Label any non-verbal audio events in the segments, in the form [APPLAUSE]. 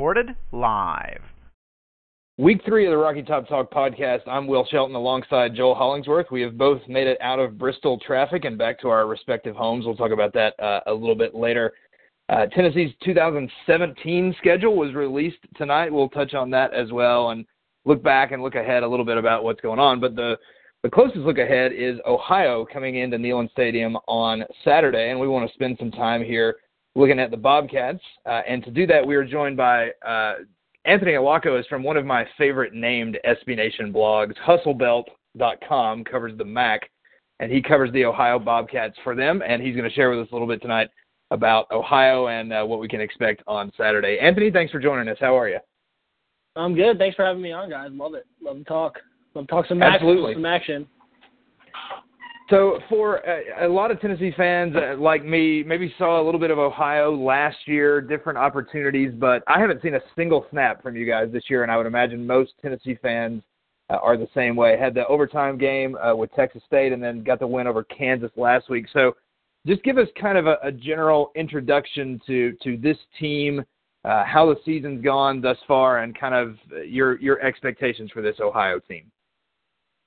Recorded live. Week three of the Rocky Top Talk podcast. I'm Will Shelton alongside Joel Hollingsworth. We have both made it out of Bristol traffic and back to our respective homes. We'll talk about that uh, a little bit later. Uh, Tennessee's 2017 schedule was released tonight. We'll touch on that as well and look back and look ahead a little bit about what's going on. But the the closest look ahead is Ohio coming into Neyland Stadium on Saturday, and we want to spend some time here looking at the Bobcats. Uh, and to do that, we are joined by uh, Anthony Allocco is from one of my favorite named SB Nation blogs, HustleBelt.com, covers the MAC, and he covers the Ohio Bobcats for them, and he's going to share with us a little bit tonight about Ohio and uh, what we can expect on Saturday. Anthony, thanks for joining us. How are you? I'm good. Thanks for having me on, guys. Love it. Love to talk. Love to talk some Absolutely. some action. So, for a, a lot of Tennessee fans uh, like me, maybe saw a little bit of Ohio last year, different opportunities, but I haven't seen a single snap from you guys this year, and I would imagine most Tennessee fans uh, are the same way. Had the overtime game uh, with Texas State, and then got the win over Kansas last week. So, just give us kind of a, a general introduction to to this team, uh, how the season's gone thus far, and kind of your your expectations for this Ohio team.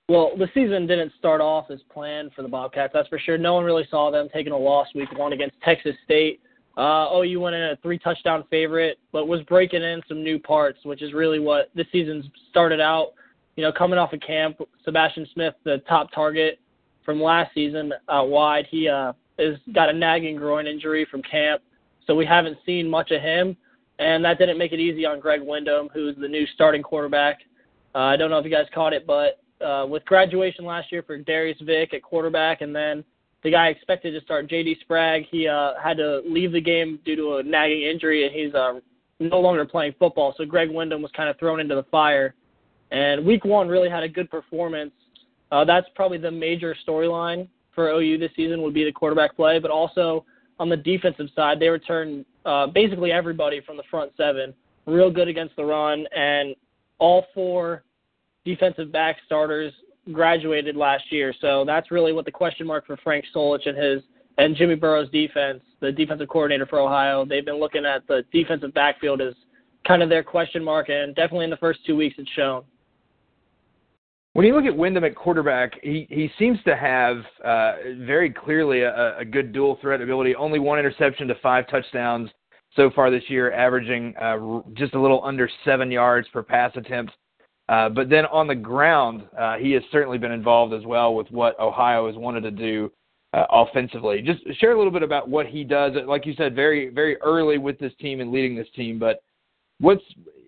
Well, the season didn't start off as planned for the Bobcats, that's for sure. No one really saw them taking a loss week one against Texas State. Uh, OU went in a three touchdown favorite, but was breaking in some new parts, which is really what this season's started out. You know, coming off of camp, Sebastian Smith, the top target from last season out wide, he uh, is got a nagging groin injury from camp, so we haven't seen much of him, and that didn't make it easy on Greg Windham, who's the new starting quarterback. Uh, I don't know if you guys caught it, but uh, with graduation last year for Derrius Vick at quarterback, and then the guy expected to start J.D. Sprague, he uh, had to leave the game due to a nagging injury, and he's uh, no longer playing football. So Greg Windham was kind of thrown into the fire. And week one really had a good performance. Uh, that's probably the major storyline for OU this season would be the quarterback play, but also on the defensive side, they returned uh, basically everybody from the front seven, real good against the run, and all four defensive back starters graduated last year. So that's really what the question mark for Frank Solich and his and Jimmy Burrow's defense, the defensive coordinator for Ohio. They've been looking at the defensive backfield as kind of their question mark, and definitely in the first two weeks it's shown. When you look at Windham at quarterback, he, he seems to have uh, very clearly a, a good dual threat ability. Only one interception to five touchdowns so far this year, averaging uh, just a little under seven yards per pass attempt. Uh, but then on the ground, uh, he has certainly been involved as well with what Ohio has wanted to do uh, offensively. Just share a little bit about what he does. Like you said, very very early with this team and leading this team. But what's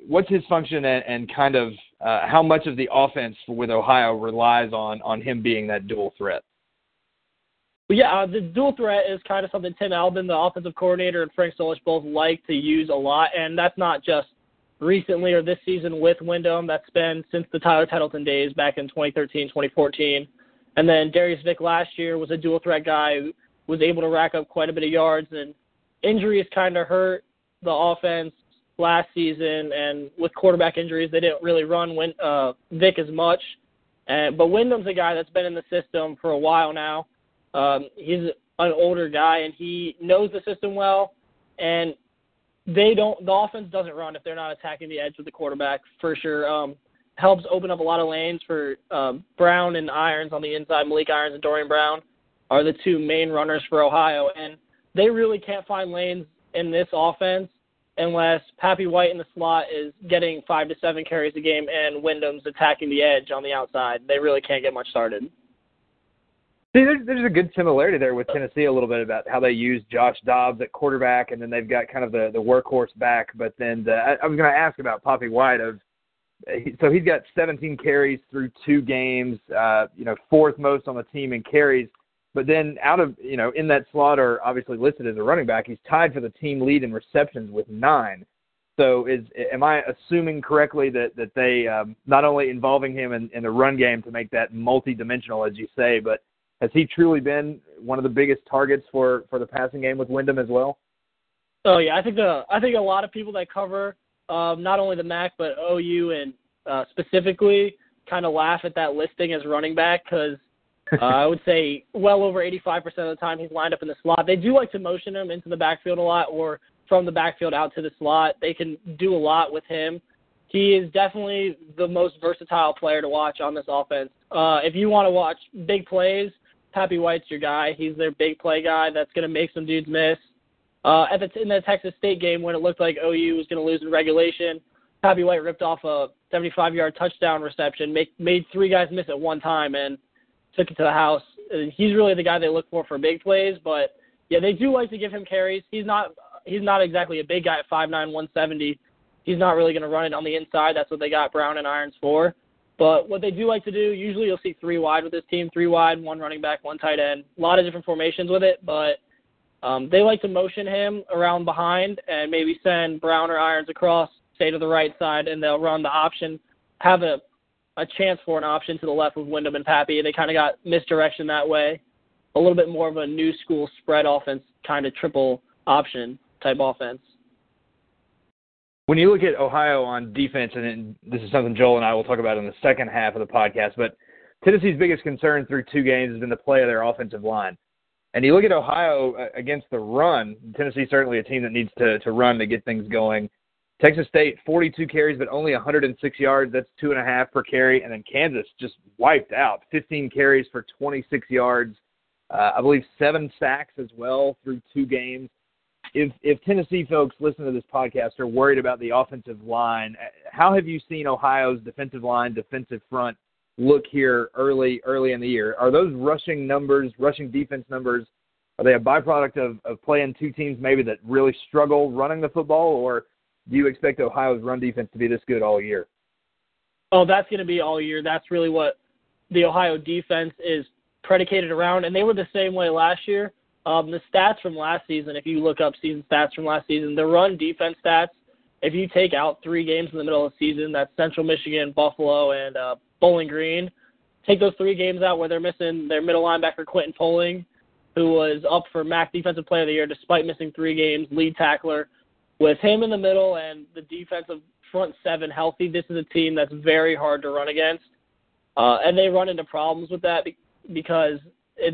what's his function and, and kind of uh, how much of the offense with Ohio relies on on him being that dual threat? Well, yeah, uh, the dual threat is kind of something Tim Albin, the offensive coordinator, and Frank Solich both like to use a lot, and that's not just recently or this season with Windham. That's been since the Tyler Tettleton days back in 2013, 2014. And then Derrius Vick last year was a dual threat guy who was able to rack up quite a bit of yards. And injuries kind of hurt the offense last season. And with quarterback injuries, they didn't really run Win- uh, Vick as much. And, but Windham's a guy that's been in the system for a while now. Um, he's an older guy and he knows the system well. And they don't the offense doesn't run if they're not attacking the edge with the quarterback for sure. Um, helps open up a lot of lanes for um, Brown and Irons on the inside. Maleek Irons and Dorian Brown are the two main runners for Ohio, and they really can't find lanes in this offense unless Papi White in the slot is getting five to seven carries a game and Windham's attacking the edge on the outside. They really can't get much started. See, there's, there's a good similarity there with Tennessee a little bit about how they use Josh Dobbs at quarterback, and then they've got kind of the the workhorse back. But then the, I, I was going to ask about Papi White of so he's got 17 carries through two games, uh, you know, fourth most on the team in carries. But then out of you know in that slot or obviously listed as a running back, he's tied for the team lead in receptions with nine. So is am I assuming correctly that that they um, not only involving him in, in the run game to make that multi-dimensional as you say, but has he truly been one of the biggest targets for for the passing game with Windham as well? Oh yeah, I think the I think a lot of people that cover um, not only the MAC but OU and uh, specifically kind of laugh at that listing as running back because [LAUGHS] uh, I would say well over 85% of the time he's lined up in the slot. They do like to motion him into the backfield a lot or from the backfield out to the slot. They can do a lot with him. He is definitely the most versatile player to watch on this offense. Uh, if you want to watch big plays, Papi White's your guy. He's their big play guy that's going to make some dudes miss. Uh, at the in the Texas State game when it looked like OU was going to lose in regulation, Papi White ripped off a 75-yard touchdown reception, make, made three guys miss at one time, and took it to the house. And He's really the guy they look for for big plays, but yeah, they do like to give him carries. He's not he's not exactly a big guy at 5'9", 170. He's not really going to run it on the inside. That's what they got Brown and Irons for. But what they do like to do, usually you'll see three wide with this team, three wide, one running back, one tight end. A lot of different formations with it, but um, they like to motion him around behind and maybe send Brown or Irons across, say to the right side, and they'll run the option, have a a chance for an option to the left with Windham and Papi. They kind of got misdirection that way. A little bit more of a new school spread offense, kind of triple option type offense. When you look at Ohio on defense, and this is something Joel and I will talk about in the second half of the podcast, but Tennessee's biggest concern through two games has been the play of their offensive line. And you look at Ohio uh, against the run, Tennessee's certainly a team that needs to, to run to get things going. Texas State, 42 carries, but only 106 yards. That's two and a half per carry. And then Kansas just wiped out, 15 carries for 26 yards. Uh, I believe seven sacks as well through two games if if Tennessee folks listen to this podcast are worried about the offensive line, how have you seen Ohio's defensive line, defensive front look here early early in the year? Are those rushing numbers, rushing defense numbers, are they a byproduct of, of playing two teams maybe that really struggle running the football, or do you expect Ohio's run defense to be this good all year? Oh, that's going to be all year. That's really what the Ohio defense is predicated around, and they were the same way last year. Um, the stats from last season, if you look up season stats from last season, the run defense stats, if you take out three games in the middle of the season, that's Central Michigan, Buffalo, and uh, Bowling Green. Take those three games out where they're missing their middle linebacker Quentin Poling, who was up for MAC Defensive Player of the Year despite missing three games, lead tackler. With him in the middle and the defensive front seven healthy, this is a team that's very hard to run against. Uh, and they run into problems with that because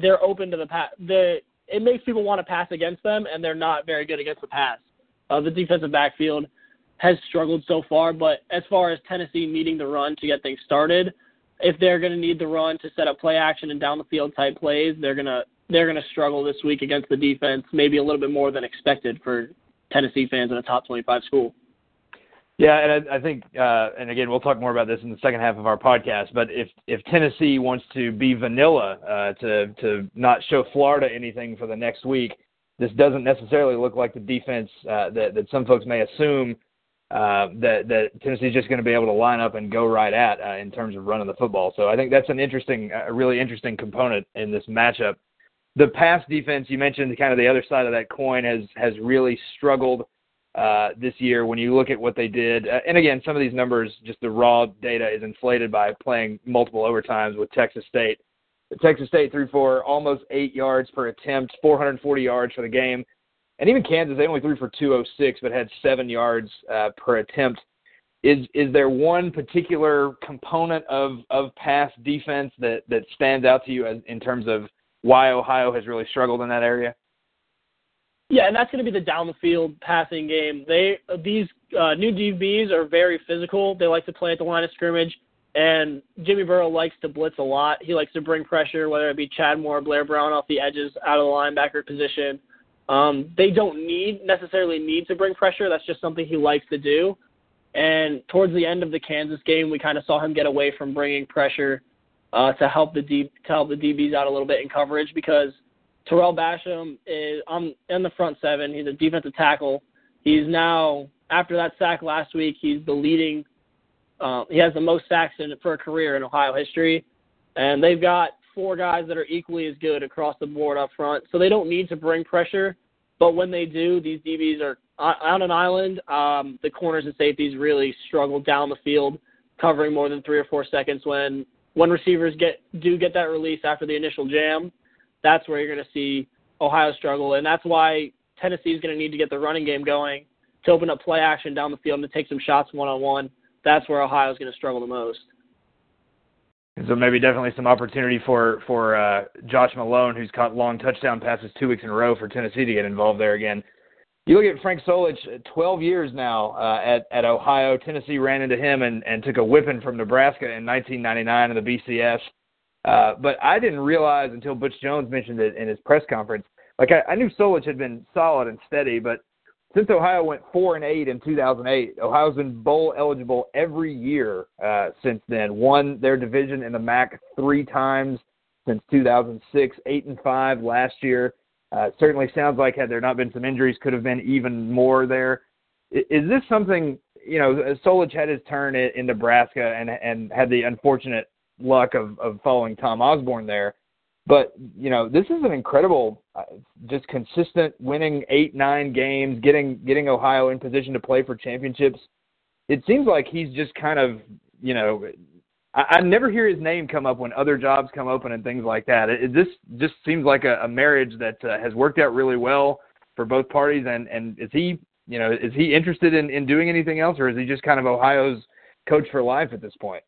they're open to the pass. The it makes people want to pass against them, and they're not very good against the pass. Uh, the defensive backfield has struggled so far, but as far as Tennessee needing the run to get things started, if they're going to need the run to set up play action and down the field type plays, they're gonna they're gonna struggle this week against the defense, maybe a little bit more than expected for Tennessee fans in a top 25 school. Yeah, and I, I think, uh, and again, we'll talk more about this in the second half of our podcast. But if if Tennessee wants to be vanilla, uh, to to not show Florida anything for the next week, this doesn't necessarily look like the defense uh, that that some folks may assume uh, that that Tennessee's just going to be able to line up and go right at uh, in terms of running the football. So I think that's an interesting, a really interesting component in this matchup. The pass defense you mentioned, kind of the other side of that coin, has has really struggled uh, this year when you look at what they did. Uh, and again, some of these numbers, just the raw data is inflated by playing multiple overtimes with Texas State. Texas State threw for almost eight yards per attempt, 440 yards for the game. And even Kansas, they only threw for 206, but had seven yards uh, per attempt. Is is there one particular component of of pass defense that that stands out to you as in terms of why Ohio has really struggled in that area? Yeah, and that's going to be the down the field passing game. They these uh, new DBs are very physical. They like to play at the line of scrimmage, and Jimmy Burrow likes to blitz a lot. He likes to bring pressure, whether it be Chad Moore, Blair Brown off the edges, out of the linebacker position. Um, they don't need necessarily need to bring pressure. That's just something he likes to do. And towards the end of the Kansas game, we kind of saw him get away from bringing pressure uh, to help the D, to help the DBs out a little bit in coverage because Tarell Basham is on in the front seven. He's a defensive tackle. He's now after that sack last week. He's the leading. Uh, he has the most sacks in for a career in Ohio history, and they've got four guys that are equally as good across the board up front, so they don't need to bring pressure. But when they do, these DBs are on an island. Um, the corners and safeties really struggle down the field, covering more than three or four seconds. When when receivers get do get that release after the initial jam, that's where you're going to see Ohio struggle, and that's why Tennessee is going to need to get the running game going to open up play action down the field and to take some shots one on one. That's where Ohio is going to struggle the most. So maybe definitely some opportunity for for uh, Josh Malone, who's caught long touchdown passes two weeks in a row for Tennessee to get involved there again. You look at Frank Solich, 12 years now uh, at at Ohio. Tennessee ran into him and and took a whipping from Nebraska in 1999 in the BCS. Uh, but I didn't realize until Butch Jones mentioned it in his press conference. Like I, I knew Solich had been solid and steady, but since Ohio went four and eight in 2008, Ohio's been bowl eligible every year uh, since then. Won their division in the MAC three times since 2006. Eight and five last year. Uh, certainly sounds like had there not been some injuries, could have been even more there. Is this something you know? Solich had his turn in, in Nebraska and and had the unfortunate luck of of following Tom Osborne there. But you know, this is an incredible, uh, just consistent winning eight, nine games, getting getting Ohio in position to play for championships. It seems like he's just kind of, you know, I, I never hear his name come up when other jobs come open and things like that. It, it just just seems like a, a marriage that uh, has worked out really well for both parties. And and is he, you know, is he interested in in doing anything else, or is he just kind of Ohio's coach for life at this point?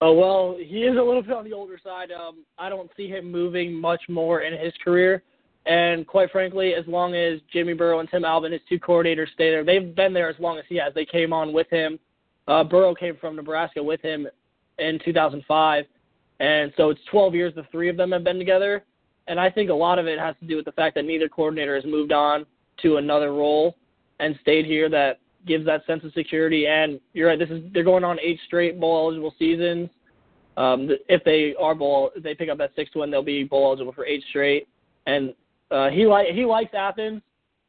Oh well, he is a little bit on the older side. Um, I don't see him moving much more in his career. And quite frankly, as long as Jimmy Burrow and Tim Albin, his two coordinators, stay there, they've been there as long as he has. They came on with him. Uh, Burrow came from Nebraska with him in 2005, and so it's 12 years the three of them have been together. And I think a lot of it has to do with the fact that neither coordinator has moved on to another role and stayed here. That gives that sense of security. And you're right, this is they're going on eight straight bowl eligible seasons. Um, if they are bowl, if they pick up that sixth one, they'll be bowl eligible for eight straight. And uh, he like he likes Athens.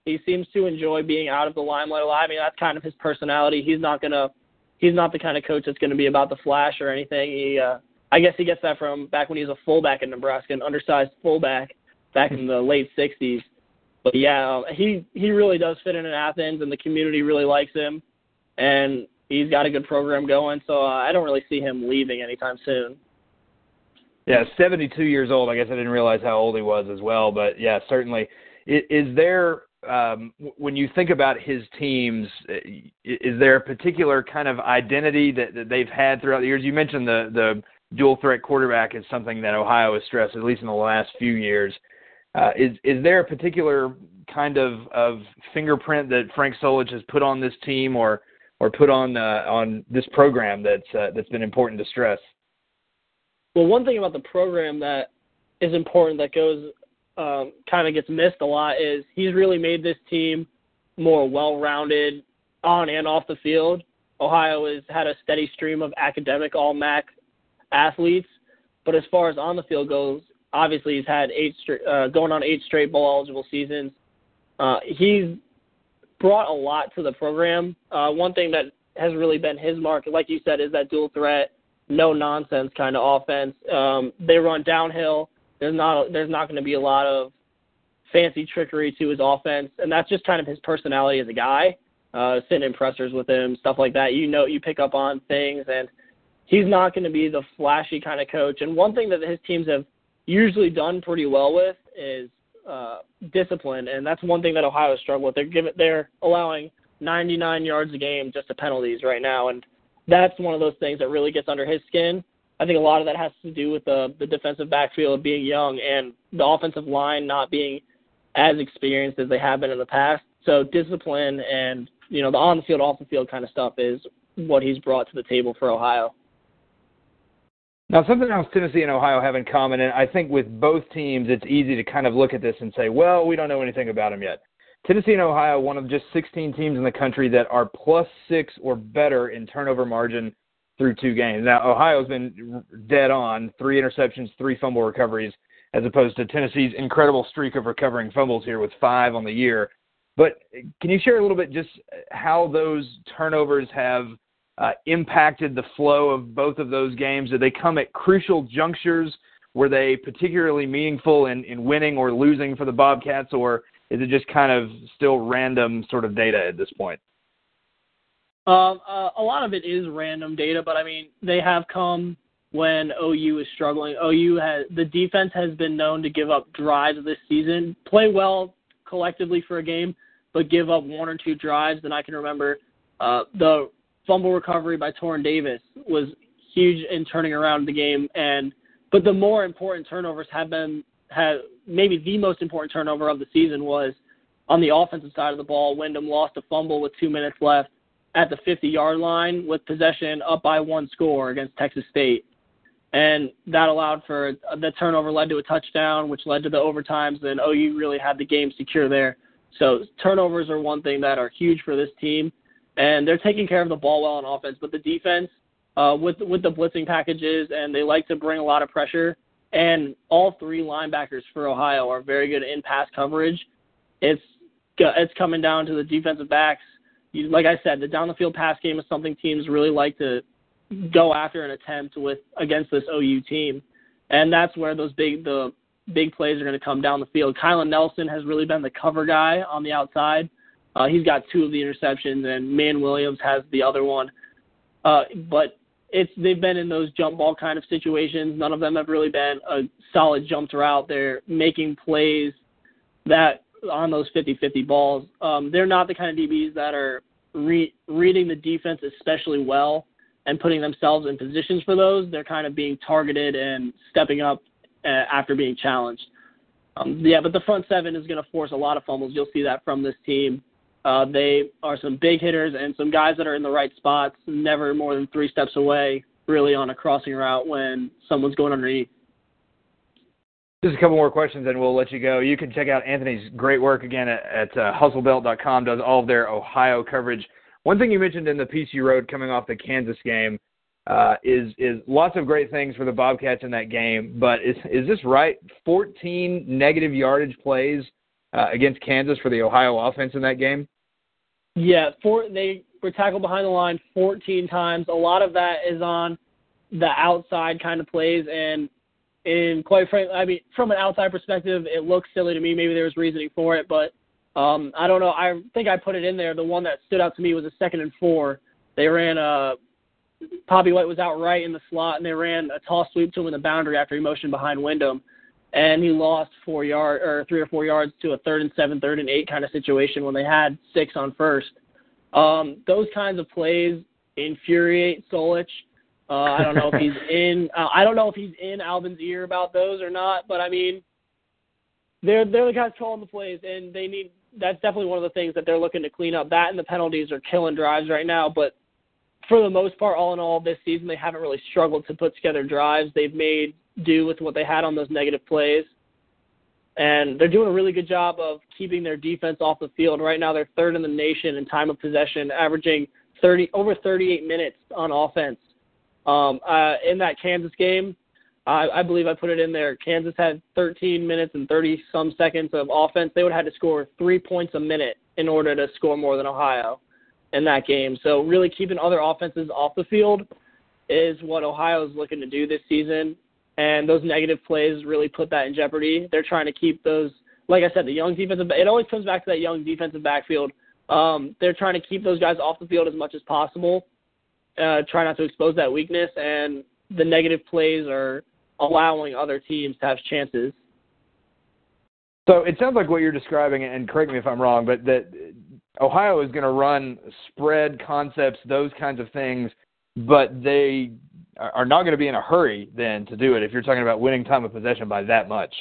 He seems to enjoy being out of the limelight a lot. I mean, that's kind of his personality. He's not gonna, he's not the kind of coach that's gonna be about the flash or anything. He, uh, I guess he gets that from back when he was a fullback in Nebraska, an undersized fullback back in the late '60s. But yeah, um, he he really does fit in in Athens, and the community really likes him, and he's got a good program going. So uh, I don't really see him leaving anytime soon. Yeah, 72 years old. I guess I didn't realize how old he was as well. But yeah, certainly. Is there um, when you think about his teams, is there a particular kind of identity that, that they've had throughout the years? You mentioned the the dual threat quarterback is something that Ohio has stressed, at least in the last few years. Uh, is is there a particular kind of, of fingerprint that Frank Solich has put on this team or or put on uh, on this program that's uh, that's been important to stress? Well, one thing about the program that is important that goes um, kind of gets missed a lot is he's really made this team more well-rounded on and off the field. Ohio has had a steady stream of academic all MAC athletes, but as far as on the field goes, obviously he's had eight straight, uh, going on eight straight bowl eligible seasons. Uh, he's brought a lot to the program. Uh, one thing that has really been his mark, like you said, is that dual threat, no nonsense kind of offense. Um, they run downhill. There's not there's not going to be a lot of fancy trickery to his offense, and that's just kind of his personality as a guy. Uh, sitting in pressers with him, stuff like that. You know, you pick up on things, and he's not going to be the flashy kind of coach. And one thing that his teams have usually done pretty well with is uh, discipline, and that's one thing that Ohio struggled with. They're giving, they're allowing 99 yards a game just to penalties right now, and that's one of those things that really gets under his skin. I think a lot of that has to do with the the defensive backfield being young and the offensive line not being as experienced as they have been in the past. So discipline and you know the on the field, off the field kind of stuff is what he's brought to the table for Ohio. Now, something else Tennessee and Ohio have in common, and I think with both teams, it's easy to kind of look at this and say, well, we don't know anything about them yet. Tennessee and Ohio, one of just 16 teams in the country that are plus six or better in turnover margin through two games. Now, Ohio's been dead on three interceptions, three fumble recoveries, as opposed to Tennessee's incredible streak of recovering fumbles here with five on the year. But can you share a little bit just how those turnovers have uh, impacted the flow of both of those games? Did they come at crucial junctures? Were they particularly meaningful in, in winning or losing for the Bobcats, or is it just kind of still random sort of data at this point? Um, uh, a lot of it is random data, but I mean they have come when OU is struggling. OU has the defense has been known to give up drives this season, play well collectively for a game, but give up one or two drives. And I can remember uh, the fumble recovery by Torrin Davis was huge in turning around the game. And but the more important turnovers have been have maybe the most important turnover of the season was on the offensive side of the ball. Windham lost a fumble with two minutes left at the 50 yard line with possession up by one score against Texas State. And that allowed for the turnover led to a touchdown, which led to the overtimes, and OU really had the game secure there. So turnovers are one thing that are huge for this team, and they're taking care of the ball well on offense. But the defense, uh, with with the blitzing packages, and they like to bring a lot of pressure. And all three linebackers for Ohio are very good in pass coverage. It's it's coming down to the defensive backs you, like I said, the down the field pass game is something teams really like to go after and attempt with against this OU team, and that's where those big the big plays are going to come down the field. Kylen Nelson has really been the cover guy on the outside. Uh, he's got two of the interceptions, and Man Williams has the other one. Uh, but it's they've been in those jump ball kind of situations. None of them have really been a solid jump route. They're making plays that on those 50-50 balls. Um, they're not the kind of DBs that are re- reading the defense especially well and putting themselves in positions for those. They're kind of being targeted and stepping up uh, after being challenged. Um, yeah, but the front seven is going to force a lot of fumbles. You'll see that from this team. Uh, they are some big hitters and some guys that are in the right spots, never more than three steps away, really on a crossing route when someone's going underneath. Just a couple more questions, and we'll let you go. You can check out Anthony's great work again at, at uh, hustlebelt.com. Does all of their Ohio coverage. One thing you mentioned in the piece you wrote coming off the Kansas game uh, is is lots of great things for the Bobcats in that game. But is is this right? 14 negative yardage plays uh, against Kansas for the Ohio offense in that game. Yeah, four, they were tackled behind the line 14 times. A lot of that is on the outside kind of plays, and and quite frankly, I mean, from an outside perspective, it looks silly to me. Maybe there was reasoning for it, but um, I don't know. I think I put it in there. The one that stood out to me was a second and four. They ran a Papi White was out right in the slot, and they ran a toss sweep to him in the boundary after he motioned behind Windham, and he lost four yard or three or four yards to a third and seven, third and eight kind of situation when they had six on first. Um, those kinds of plays infuriate Solich. Uh, I don't know if he's [LAUGHS] in. Uh, I don't know if he's in Albin's ear about those or not. But I mean, they're they're the guys calling the plays, and they need. That's definitely one of the things that they're looking to clean up. That and the penalties are killing drives right now. But for the most part, all in all, this season they haven't really struggled to put together drives. They've made do with what they had on those negative plays. And they're doing a really good job of keeping their defense off the field. Right now, they're third in the nation in time of possession, averaging 30 over 38 minutes on offense um, uh, in that Kansas game, I, I believe I put it in there. Kansas had 13 minutes and 30 some seconds of offense. They would have had to score three points a minute in order to score more than Ohio in that game. So really keeping other offenses off the field is what Ohio is looking to do this season. And those negative plays really put that in jeopardy. They're trying to keep those, like I said, the young defensive. It always comes back to that young defensive backfield. Um, they're trying to keep those guys off the field as much as possible uh, try not to expose that weakness, and the negative plays are allowing other teams to have chances. So it sounds like what you're describing, and correct me if I'm wrong, but that Ohio is going to run spread concepts, those kinds of things, but they are not going to be in a hurry then to do it if you're talking about winning time of possession by that much.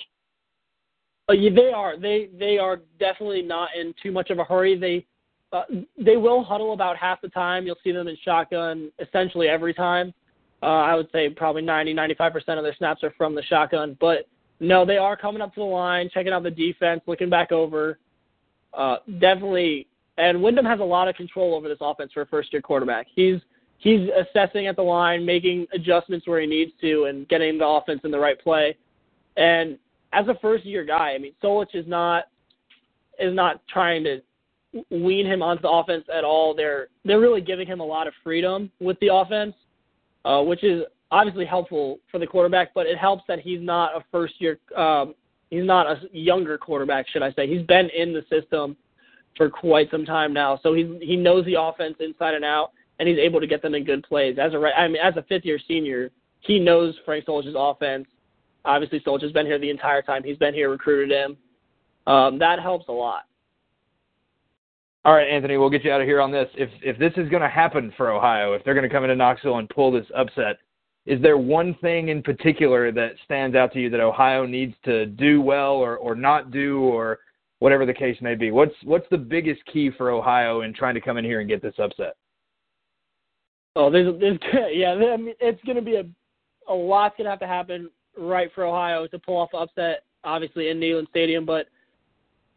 Uh, they are. They they are definitely not in too much of a hurry. They uh, they will huddle about half the time. You'll see them in shotgun essentially every time. Uh, I would say probably 90, 95% of their snaps are from the shotgun. But no, they are coming up to the line, checking out the defense, looking back over. Uh, definitely, and Windham has a lot of control over this offense for a first-year quarterback. He's he's assessing at the line, making adjustments where he needs to, and getting the offense in the right play. And as a first-year guy, I mean, Solich is not is not trying to wean him onto the offense at all. They're they're really giving him a lot of freedom with the offense, uh, which is obviously helpful for the quarterback. But it helps that he's not a first year. Um, he's not a younger quarterback, should I say? He's been in the system for quite some time now, so he he knows the offense inside and out, and he's able to get them in good plays. As a I mean, as a fifth year senior, he knows Frank Solich's offense. Obviously, Solich has been here the entire time. He's been here, recruited him. Um, that helps a lot. All right, Anthony, we'll get you out of here on this. If if this is going to happen for Ohio, if they're going to come into Knoxville and pull this upset, is there one thing in particular that stands out to you that Ohio needs to do well or or not do or whatever the case may be? What's what's the biggest key for Ohio in trying to come in here and get this upset? Oh, there's, there's [LAUGHS] yeah, I mean, it's going to be a a lot's going to have to happen right for Ohio to pull off upset, obviously in Neyland Stadium, but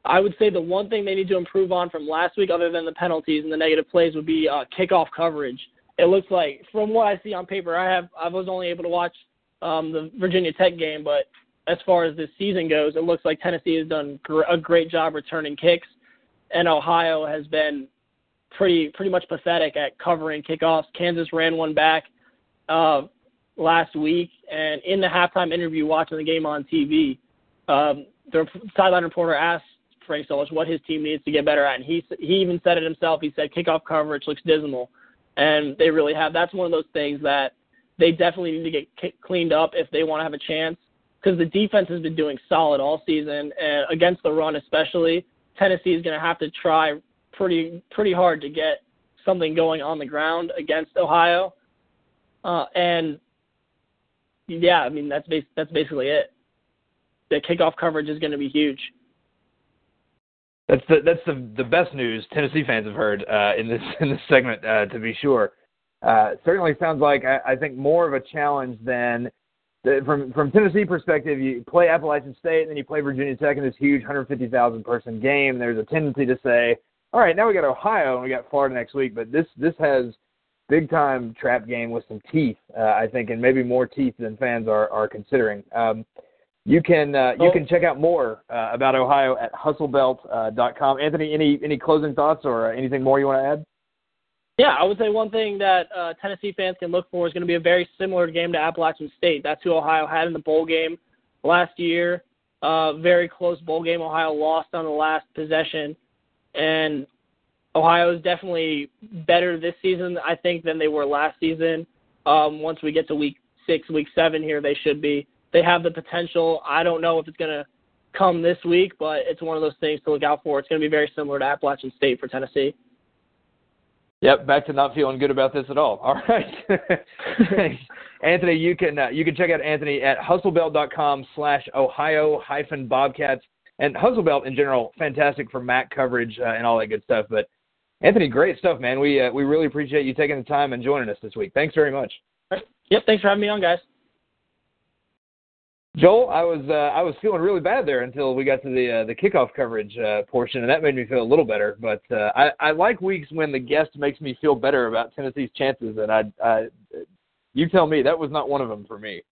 I would say the one thing they need to improve on from last week, other than the penalties and the negative plays, would be uh, kickoff coverage. It looks like, from what I see on paper, I have I was only able to watch um, the Virginia Tech game, but as far as this season goes, it looks like Tennessee has done gr- a great job returning kicks, and Ohio has been pretty pretty much pathetic at covering kickoffs. Kansas ran one back uh, last week, and in the halftime interview, watching the game on TV, um, the sideline reporter asked Frank Solich what his team needs to get better at, and he he even said it himself. He said kickoff coverage looks dismal, and they really have. That's one of those things that they definitely need to get k- cleaned up if they want to have a chance, because the defense has been doing solid all season, and against the run especially. Tennessee is going to have to try pretty pretty hard to get something going on the ground against Ohio, uh, and yeah, I mean that's bas- that's basically it. The kickoff coverage is going to be huge. That's the that's the the best news Tennessee fans have heard uh, in this in this segment, uh, to be sure. Uh, certainly sounds like I, I think more of a challenge than the, from from Tennessee perspective. You play Appalachian State and then you play Virginia Tech in this huge 150,000 person game. There's a tendency to say, all right, now we got Ohio and we got Florida next week, but this this has big time trap game with some teeth, uh, I think, and maybe more teeth than fans are are considering. Um, you can uh, you can check out more uh, about Ohio at hustlebelt.com. Uh, Anthony, any any closing thoughts or uh, anything more you want to add? Yeah, I would say one thing that uh, Tennessee fans can look for is going to be a very similar game to Appalachian State. That's who Ohio had in the bowl game last year. Uh, very close bowl game. Ohio lost on the last possession, and Ohio is definitely better this season, I think, than they were last season. Um, once we get to week six, week seven here, they should be they have the potential. I don't know if it's going to come this week, but it's one of those things to look out for. It's going to be very similar to Appalachian State for Tennessee. Yep, back to not feeling good about this at all. [LAUGHS] All right, [LAUGHS] Anthony, you can uh, you can check out Anthony at hustlebelt.com slash Ohio hyphen Bobcats and Hustlebelt in general, fantastic for MAC coverage uh, and all that good stuff. But Anthony, great stuff, man. We uh, we really appreciate you taking the time and joining us this week. Thanks very much. Yep, thanks for having me on, guys. Joel, I was uh, I was feeling really bad there until we got to the uh, the kickoff coverage uh, portion, and that made me feel a little better. But uh, I, I like weeks when the guest makes me feel better about Tennessee's chances, and I, I you tell me that was not one of them for me.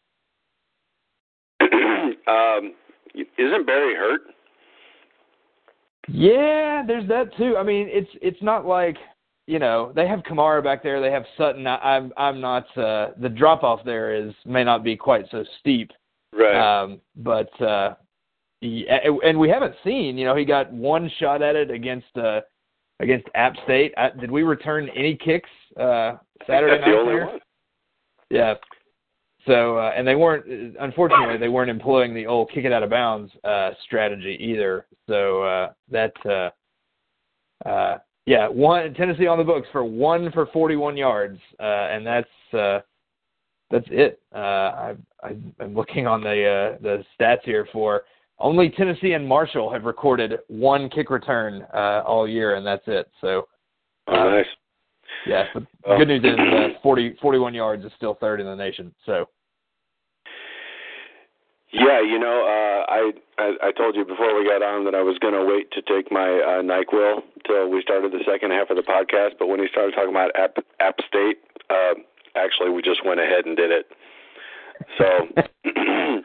[CLEARS THROAT] um, isn't Berry hurt? Yeah, there's that too. I mean, it's it's not like you know they have Kamara back there, they have Sutton. I, I'm I'm not uh, the drop off there is may not be quite so steep. Right. Um, but uh, he, and we haven't seen. You know, he got one shot at it against uh, against App State. I, did we return any kicks uh, Saturday night? There? one. Yeah. So uh, and they weren't unfortunately they weren't employing the old kick it out of bounds uh, strategy either. So uh, that uh, uh, yeah one Tennessee on the books for one for 41 yards uh, and that's uh, that's it. Uh, I, I, I'm looking on the uh, the stats here for only Tennessee and Marshall have recorded one kick return uh, all year, and that's it. So, oh, nice. Yeah, the oh. good news is uh, 40, 41 yards is still third in the nation. So. Yeah, you know, uh, I, I I told you before we got on that I was going to wait to take my uh, Nyquil till we started the second half of the podcast. But when he started talking about App App State, uh, actually we just went ahead and did it. So [CLEARS THROAT]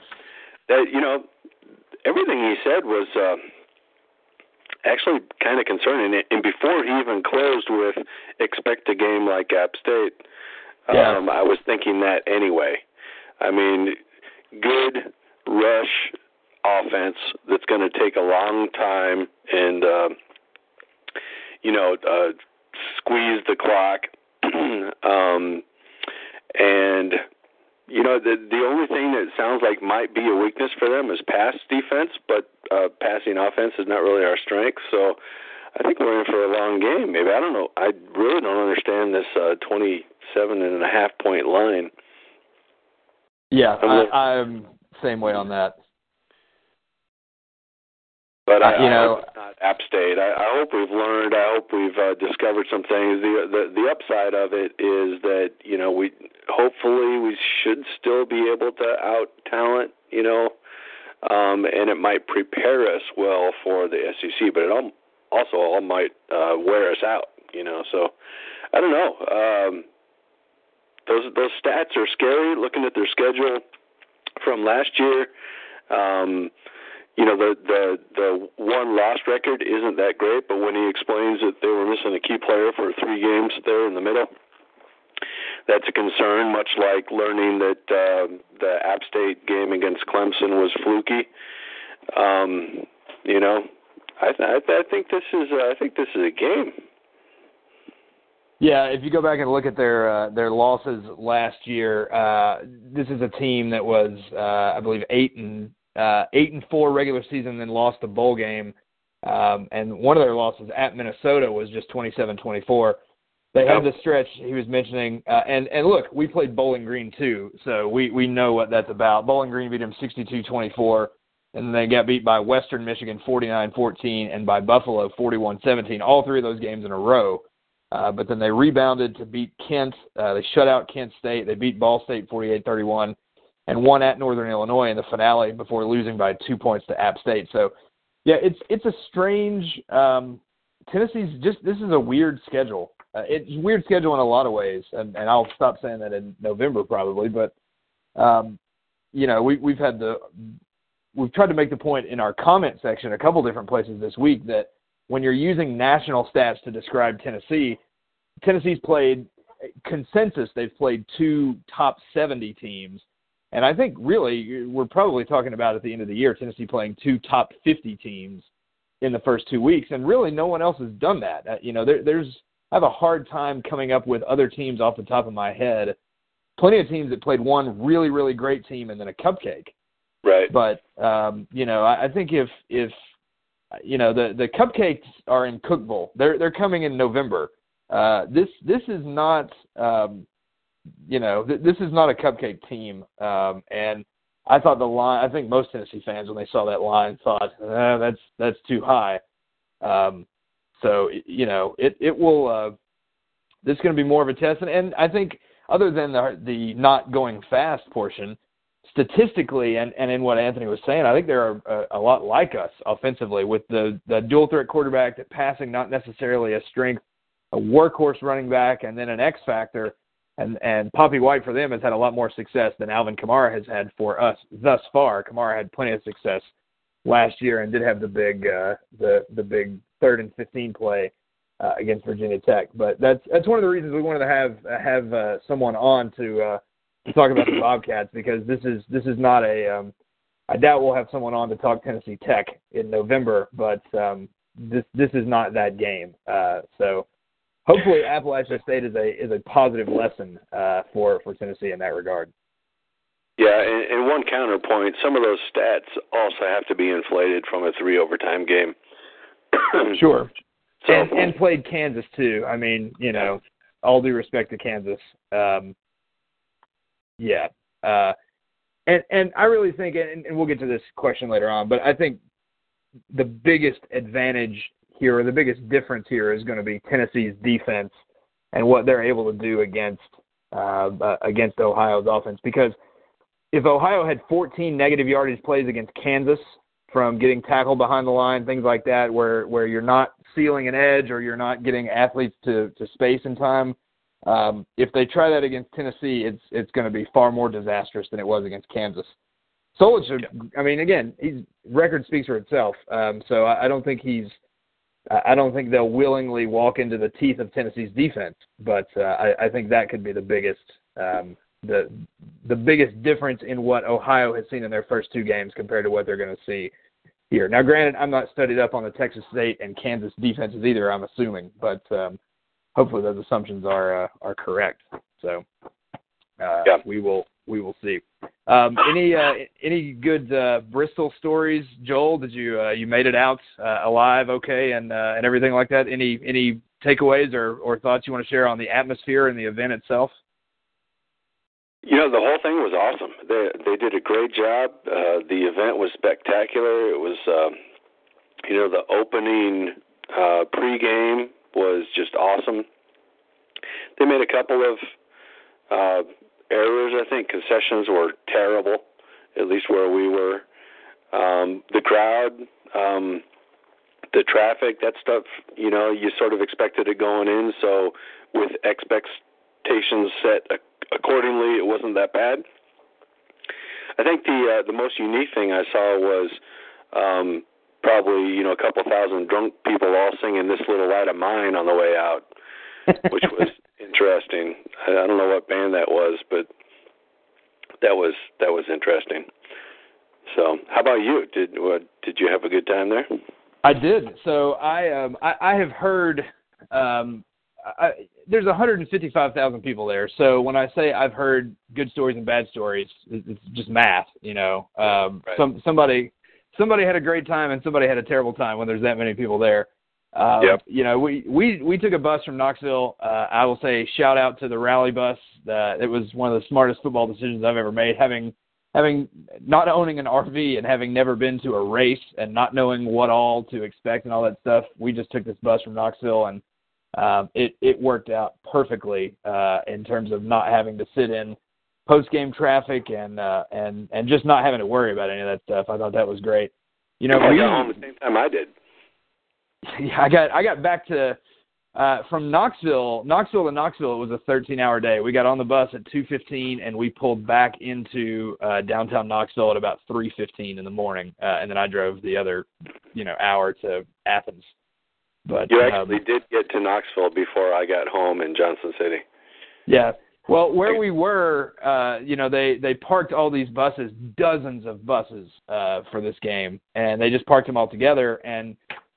that you know, everything he said was uh, actually kind of concerning. And before he even closed with expect a game like App State, yeah. um, I was thinking that anyway. I mean, good rush offense that's going to take a long time and uh, you know uh, squeeze the clock. [CLEARS THROAT] um, and you know the the only thing that sounds like might be a weakness for them is pass defense, but uh, passing offense is not really our strength. So I think we're in for a long game. Maybe I don't know. I really don't understand this uh, twenty-seven and a half point line. Yeah, I, I'm same way on that. But I, you I know- hope not App State. I, I hope we've learned. I hope we've uh, discovered some things. The, the the upside of it is that you know we hopefully we should still be able to out talent. You know, um, and it might prepare us well for the SEC, but it all, also all might uh, wear us out. You know, so I don't know. Um, those those stats are scary. Looking at their schedule from last year. Um, you know the the the one loss record isn't that great, but when he explains that they were missing a key player for three games there in the middle, that's a concern. Much like learning that uh, the App State game against Clemson was fluky. Um, you know, I th- I, I think this is uh, I think this is a game. Yeah, if you go back and look at their uh, their losses last year, uh, this is a team that was, uh, I believe, eight and uh, eight and four regular season, then lost the bowl game, um, and one of their losses at Minnesota was just 27-24. They had the stretch he was mentioning, uh, and and look, we played Bowling Green too, so we we know what that's about. Bowling Green beat them 62-24, and then they got beat by Western Michigan 49-14 and by Buffalo 41-17. All three of those games in a row. Uh, but then they rebounded to beat Kent. Uh, they shut out Kent State. They beat Ball State 48-31 and won at Northern Illinois in the finale before losing by two points to App State. So, yeah, it's it's a strange. Um, Tennessee's just this is a weird schedule. Uh, it's weird schedule in a lot of ways, and, and I'll stop saying that in November probably. But um, you know, we we've had the we've tried to make the point in our comment section a couple different places this week that when you're using national stats to describe Tennessee, Tennessee's played consensus. They've played two top 70 teams, and I think really we're probably talking about at the end of the year Tennessee playing two top 50 teams in the first two weeks, and really no one else has done that. Uh, you know, there, there's I have a hard time coming up with other teams off the top of my head. Plenty of teams that played one really really great team and then a cupcake. Right. But um, you know, I, I think if if you know the the cupcakes are in Cookeville, they're they're coming in November. Uh, this this is not um, you know th- this is not a cupcake team, um, and I thought the line. I think most Tennessee fans when they saw that line thought eh, that's that's too high. Um, so you know it it will. Uh, this is going to be more of a test, and, and I think other than the the not going fast portion, statistically and, and in what Anthony was saying, I think they're a, a lot like us offensively with the, the dual threat quarterback that passing not necessarily a strength, a workhorse running back, and then an X factor. And and Papi White for them has had a lot more success than Alvin Kamara has had for us thus far. Kamara had plenty of success last year and did have the big uh, the the big third and fifteen play uh, against Virginia Tech. But that's that's one of the reasons we wanted to have have uh, someone on to uh, to talk about the Bobcats because this is this is not a um, I doubt we'll have someone on to talk Tennessee Tech in November, but um, this this is not that game. Uh, so hopefully Appalachian State is a is a positive lesson uh, for for Tennessee in that regard. Yeah, and, and one counterpoint: some of those stats also have to be inflated from a three overtime game. [COUGHS] Sure. So, and, and played Kansas too. I mean, you know, all due respect to Kansas. Um, yeah. Uh, and and I really think, and, and we'll get to this question later on, but I think the biggest advantage here, or the biggest difference here, is going to be Tennessee's defense and what they're able to do against uh, uh, against Ohio's offense. Because if Ohio had 14 negative yardage plays against Kansas from getting tackled behind the line, things like that, where where you're not sealing an edge or you're not getting athletes to to space in time. Um, if they try that against Tennessee, it's it's going to be far more disastrous than it was against Kansas. Solich, I mean, again, his record speaks for itself. Um, so I, I don't think he's I don't think they'll willingly walk into the teeth of Tennessee's defense, but uh, I, I think that could be the biggest um, the the biggest difference in what Ohio has seen in their first two games compared to what they're going to see here. Now, granted, I'm not studied up on the Texas State and Kansas defenses either. I'm assuming, but um, hopefully those assumptions are uh, are correct. So uh, yeah. we will we will see. Um, any uh, any good uh, Bristol stories, Joel? Did you uh, you made it out uh, alive, okay, and uh, and everything like that? Any any takeaways or, or thoughts you want to share on the atmosphere and the event itself? You know, the whole thing was awesome. They they did a great job. Uh, the event was spectacular. It was, um, you know, the opening uh, pregame was just awesome. They made a couple of uh, errors. I think concessions were terrible, at least where we were. Um, the crowd, um, the traffic, that stuff. You know, you sort of expected it going in. So with expectations set accordingly, it wasn't that bad. I think the uh, the most unique thing I saw was um, probably you know a couple thousand drunk people all singing "This Little Light of Mine" on the way out, which was [LAUGHS] interesting. I, I don't know what band that was, but that was that was interesting. So, how about you? Did what, did you have a good time there? I did. So I um I, I have heard um I, there's 155,000 people there. So when I say I've heard good stories and bad stories, it's just math, you know. Um, right. Some somebody somebody had a great time and somebody had a terrible time when there's that many people there. Um, yep. You know, we we we took a bus from Knoxville. Uh, I will say shout out to the rally bus. Uh, it was one of the smartest football decisions I've ever made. Having having not owning an RV and having never been to a race and not knowing what all to expect and all that stuff, we just took this bus from Knoxville and um, it it worked out perfectly uh, in terms of not having to sit in post game traffic and uh, and and just not having to worry about any of that stuff. I thought that was great. You know, I we, got home the same time I did. [LAUGHS] Yeah, I got I got back to uh, from Knoxville, Knoxville to Knoxville. It was a 13 hour day. We got on the bus at 2:15 and we pulled back into uh, downtown Knoxville at about 3:15 in the morning, uh, and then I drove the other, you know, hour to Athens. But you um, actually did get to Knoxville before I got home in Johnson City. Yeah. Well, where we were, uh, you know, they they parked all these buses, dozens of buses uh, for this game, and they just parked them all together. And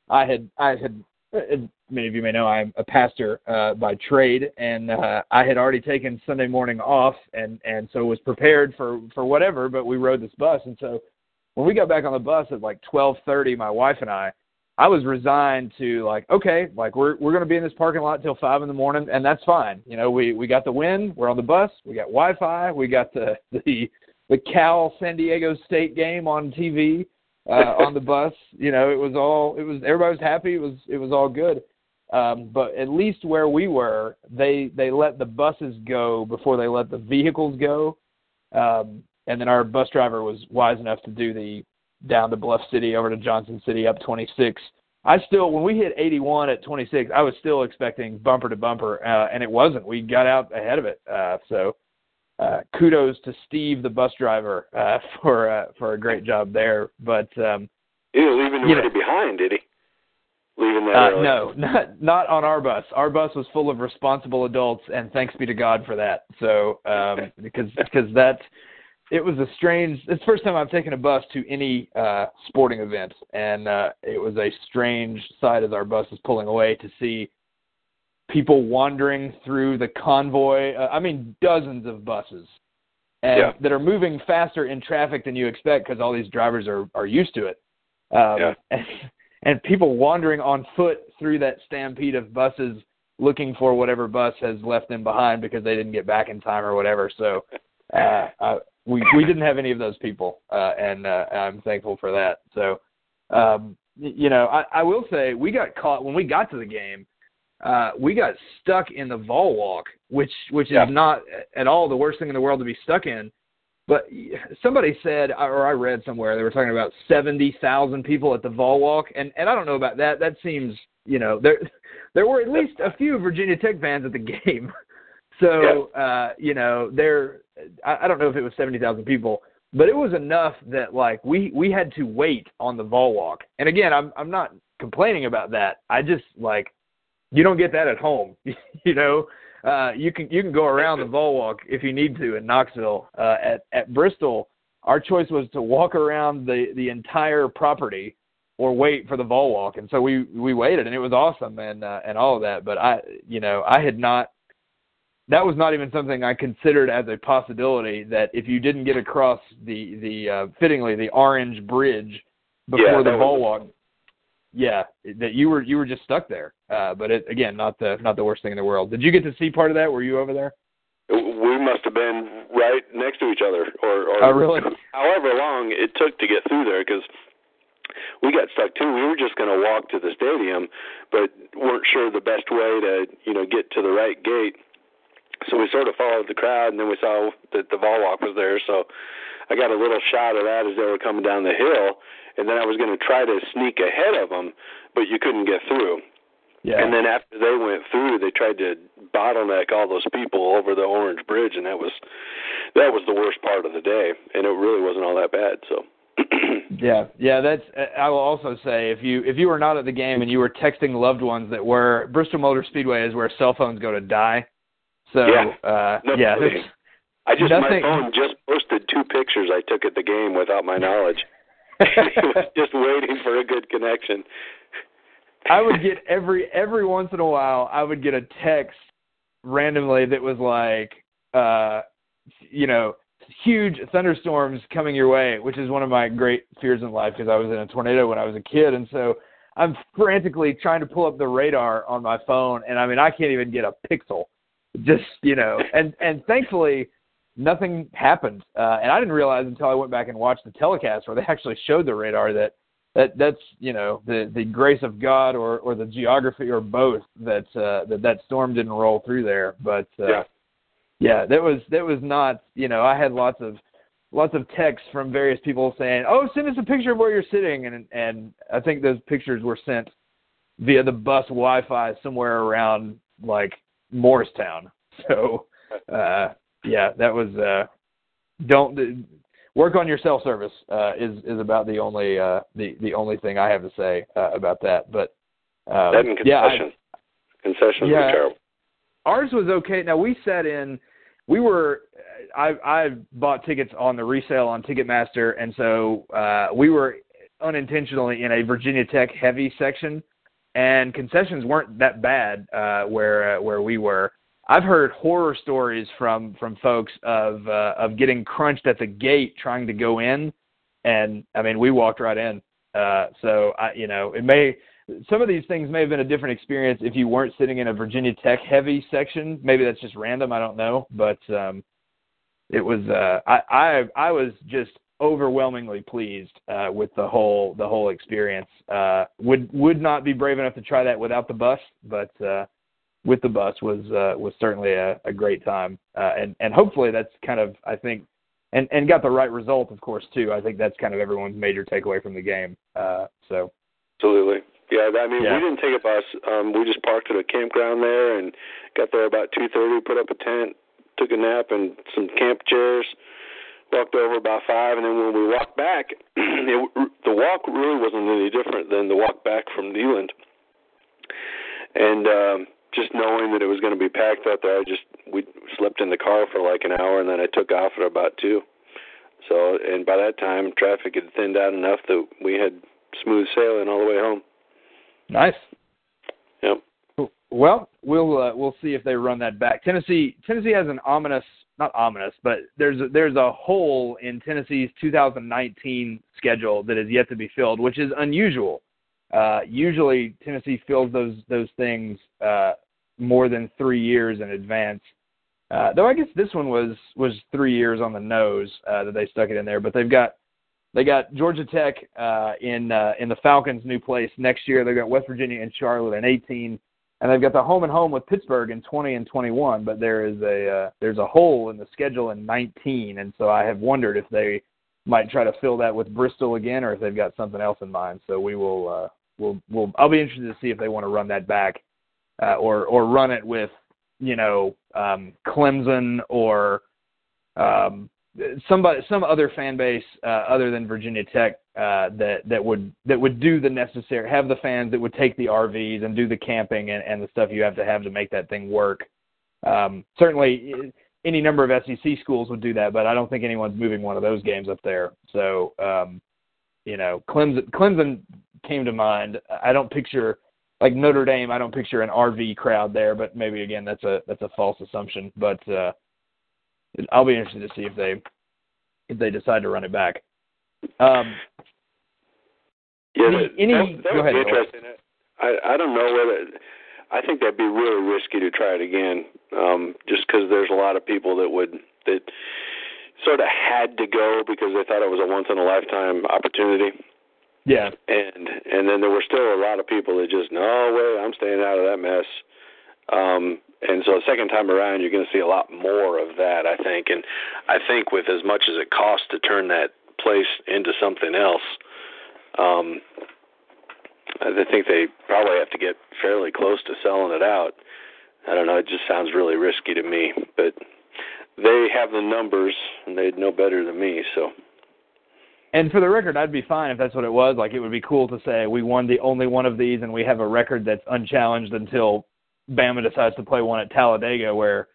I had I had, as many of you may know, I'm a pastor uh, by trade, and uh, I had already taken Sunday morning off, and and so was prepared for for whatever. But we rode this bus, and so when we got back on the bus at like 12:30, my wife and I I was resigned to like, okay, like we're we're gonna be in this parking lot till five in the morning, and that's fine. You know, we we got the win, we're on the bus, we got Wi-Fi, we got the the the Cal San Diego State game on TV uh, on the [LAUGHS] bus. You know, it was all it was everybody was happy. It was it was all good. Um, but at least where we were, they they let the buses go before they let the vehicles go. Um, and then our bus driver was wise enough to do the down to Bluff City over to Johnson City up 26. I still, when we hit 81 at 26, I was still expecting bumper to bumper, uh, and it wasn't. We got out ahead of it. Uh, so uh, kudos to Steve, the bus driver, uh, [LAUGHS] for uh, for a great job there. But um, he anybody you know, behind, did he? Leaving that uh, no, [LAUGHS] not not on our bus. Our bus was full of responsible adults, and thanks be to God for that. So um, [LAUGHS] because because that it was a strange. It's the first time I've taken a bus to any uh, sporting event, and uh, it was a strange sight as our bus was pulling away to see people wandering through the convoy. Uh, I mean, dozens of buses, and Yeah. that are moving faster in traffic than you expect because all these drivers are are used to it. Um, Yeah. and, [LAUGHS] and people wandering on foot through that stampede of buses, looking for whatever bus has left them behind because they didn't get back in time or whatever. So. Uh, I, we we didn't have any of those people, uh, and uh, I'm thankful for that. So, um, you know, I, I will say we got caught when we got to the game. Uh, we got stuck in the vol walk, which which Yeah. is not at all the worst thing in the world to be stuck in. But somebody said, or I read somewhere, they were talking about seventy thousand people at the vol walk, and and I don't know about that. That seems, you know, there there were at least a few Virginia Tech fans at the [LAUGHS] game. So uh, you know, there I, I don't know if it was seventy thousand people, but it was enough that like we we had to wait on the vol walk. And again, I'm I'm not complaining about that. I just like you don't get that at home. [LAUGHS] you know, uh, you can you can go around the Vol Walk if you need to in Knoxville. Uh, at at Bristol, our choice was to walk around the the entire property or wait for the Vol Walk, and so we we waited, and it was awesome and uh, and all of that. But I, you know, I had not. That was not even something I considered as a possibility. That if you didn't get across the the uh, fittingly the Orange Bridge before Yeah, the was- Walk, yeah, that you were you were just stuck there. Uh, but it, again, not the not the worst thing in the world. Did you get to see part of that? Were you over there? We must have been right next to each other, or, or Oh, really? however long it took to get through there, because we got stuck too. We were just going to walk to the stadium, but weren't sure the best way to, you know, get to the right gate. So we sort of followed the crowd, and then we saw that the Vol Walk was there. So I got a little shot of that as they were coming down the hill, and then I was going to try to sneak ahead of them, but you couldn't get through. Yeah. And then after they went through, they tried to bottleneck all those people over the Orange Bridge, and that was that was the worst part of the day. And it really wasn't all that bad. So. [CLEARS THROAT] Yeah, yeah. That's. I will also say if you if you were not at the game and you were texting loved ones that were Bristol Motor Speedway is where cell phones go to die. So Yeah. uh, No yeah, I just Nothing- my phone just posted two pictures I took at the game without my [LAUGHS] knowledge. [LAUGHS] it was just waiting for a good connection. I would get every every once in a while I would get a text randomly that was like uh you know huge thunderstorms coming your way which is one of my great fears in life because I was in a tornado when I was a kid and so I'm frantically trying to pull up the radar on my phone and I mean I can't even get a pixel just you know and and thankfully nothing happened uh and I didn't realize until I went back and watched the telecast where they actually showed the radar that that that's you know the the grace of God or or the geography or both that uh, that that storm didn't roll through there. But uh, Yeah. yeah, that was that was not you know I had lots of lots of texts from various people saying, oh send us a picture of where you're sitting, and and I think those pictures were sent via the bus Wi-Fi somewhere around like Morristown. So uh, yeah, that was uh, don't work on your self service uh, is is about the only uh, the the only thing I have to say uh, about that. But um, that and yeah, I- concessions. concessions Yeah. were terrible. ours was okay. Now we sat in. We were. I I bought tickets on the resale on Ticketmaster, and so uh, we were unintentionally in a Virginia Tech heavy section, and concessions weren't that bad uh, where uh, where we were. I've heard horror stories from from folks of uh, of getting crunched at the gate trying to go in, and I mean we walked right in. Uh, so I, you know, it may some of these things may have been a different experience if you weren't sitting in a Virginia Tech heavy section. Maybe that's just random. I don't know, but um, it was. Uh, I, I I was just overwhelmingly pleased uh, with the whole the whole experience. Uh, would would not be brave enough to try that without the bus, but uh, with the bus was uh, was certainly a, a great time, uh, and and hopefully that's kind of I think. And, and got the right result, of course, too. I think that's kind of everyone's major takeaway from the game. Uh, so Absolutely. Yeah, I mean, Yeah. we didn't take a bus. Um, we just parked at a campground there and got there about two thirty. Put up a tent, took a nap and some camp chairs. Walked over about five, and then when we walked back, [CLEARS THROAT] it, the walk really wasn't any different than the walk back from Neyland. And um, just knowing that it was going to be packed out there, I just we slept in the car for like an hour, and then I took off at about two. So, and by that time, traffic had thinned out enough that we had smooth sailing all the way home. nice. Yep. Well, we'll uh, we'll see if they run that back. Tennessee Tennessee has an ominous, not ominous, but there's a, there's a hole in Tennessee's 2019 schedule that is yet to be filled, which is unusual. Uh, usually, Tennessee fills those those things uh, more than three years in advance. Uh, though I guess this one was was three years on the nose uh, that they stuck it in there, but they've got they got Georgia Tech uh, in uh, in the Falcons' new place next year. They've got West Virginia and Charlotte in 18, and they've got the home and home with Pittsburgh in 20 and 21. But there is a uh, there's a hole in the schedule in 19, and so I have wondered if they might try to fill that with Bristol again, or if they've got something else in mind. So we will uh, we'll we'll I'll be interested to see if they want to run that back, uh, or or run it with you know um, Clemson or um, somebody some other fan base uh, other than Virginia Tech uh, that that would that would do the necessary have the fans that would take the RVs and do the camping and, and the stuff you have to have to make that thing work. Um, certainly, any number of SEC schools would do that, but I don't think anyone's moving one of those games up there. So, um, you know, Clemson Clemson came to mind. I don't picture like Notre Dame. I don't picture an RV crowd there, but maybe again that's a that's a false assumption. But uh, I'll be interested to see if they if they decide to run it back. Um, yeah, any, that, any, that, that go would ahead. be interesting. I I don't know whether I think that'd be really risky to try it again, um, just because there's a lot of people that would that sort of had to go because they thought it was a once in a lifetime opportunity. Yeah, and and then there were still a lot of people that just no way I'm staying out of that mess. Um, and so the second time around, you're going to see a lot more of that, I think. And I think with as much as it costs to turn that place into something else, um, I think they probably have to get fairly close to selling it out. I don't know. It just sounds really risky to me, but they have the numbers and they'd know better than me. So. And for the record, I'd be fine if that's what it was. Like it would be cool to say we won the only one of these, and we have a record that's unchallenged until Bama decides to play one at Talladega where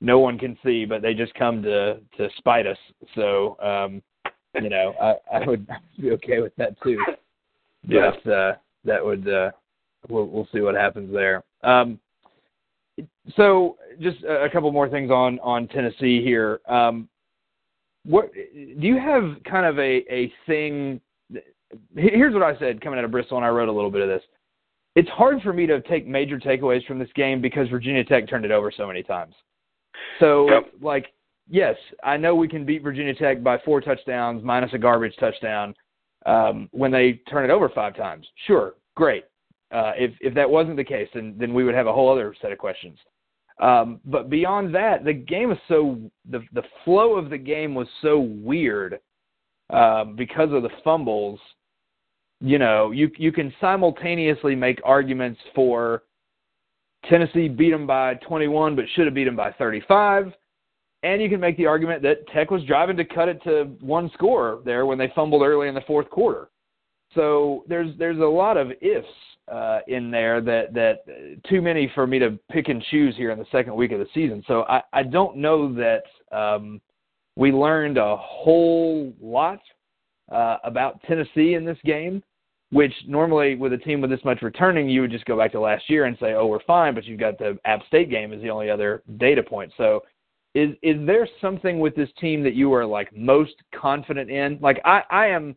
no one can see, but they just come to to spite us. So, um, you know, I, I would [LAUGHS] be okay with that too. [LAUGHS] Yeah. But uh, that would uh, we'll we'll see what happens there. Um, so, just a a couple more things on on Tennessee here. Um, what do you have kind of a a thing? Here's what I said coming out of Bristol, and I wrote a little bit of this it's hard for me to take major takeaways from this game because Virginia Tech turned it over so many times. So, Yep. like, yes, I know we can beat Virginia Tech by four touchdowns minus a garbage touchdown um, when they turn it over five times. Sure, great. Uh, if if that wasn't the case, then then we would have a whole other set of questions. Um, but beyond that, the game was so the the flow of the game was so weird um, because of the fumbles you know, you you can simultaneously make arguments for Tennessee beat them by 21, but should have beat them by 35, and you can make the argument that Tech was driving to cut it to one score there when they fumbled early in the fourth quarter. So there's there's a lot of ifs uh, in there that that too many for me to pick and choose here in the second week of the season. So I I don't know that um, we learned a whole lot uh, about Tennessee in this game, which normally with a team with this much returning, you would just go back to last year and say, "Oh, we're fine," but you've got the App State game as the only other data point. So, is is there something with this team that you are like most confident in? Like I, I am.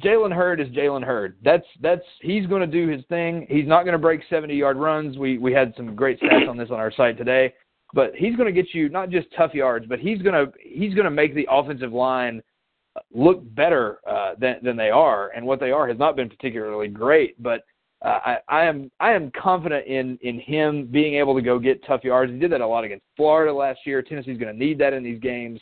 Jalen Hurd is Jalen Hurd. That's that's he's going to do his thing. He's not going to break 70 yard runs. We we had some great stats on this on our site today. But he's going to get you not just tough yards, but he's going to he's going to make the offensive line look better uh, than than they are, and what they are has not been particularly great. But uh, I, I am I am confident in in him being able to go get tough yards. He did that a lot against Florida last year. Tennessee's going to need that in these games.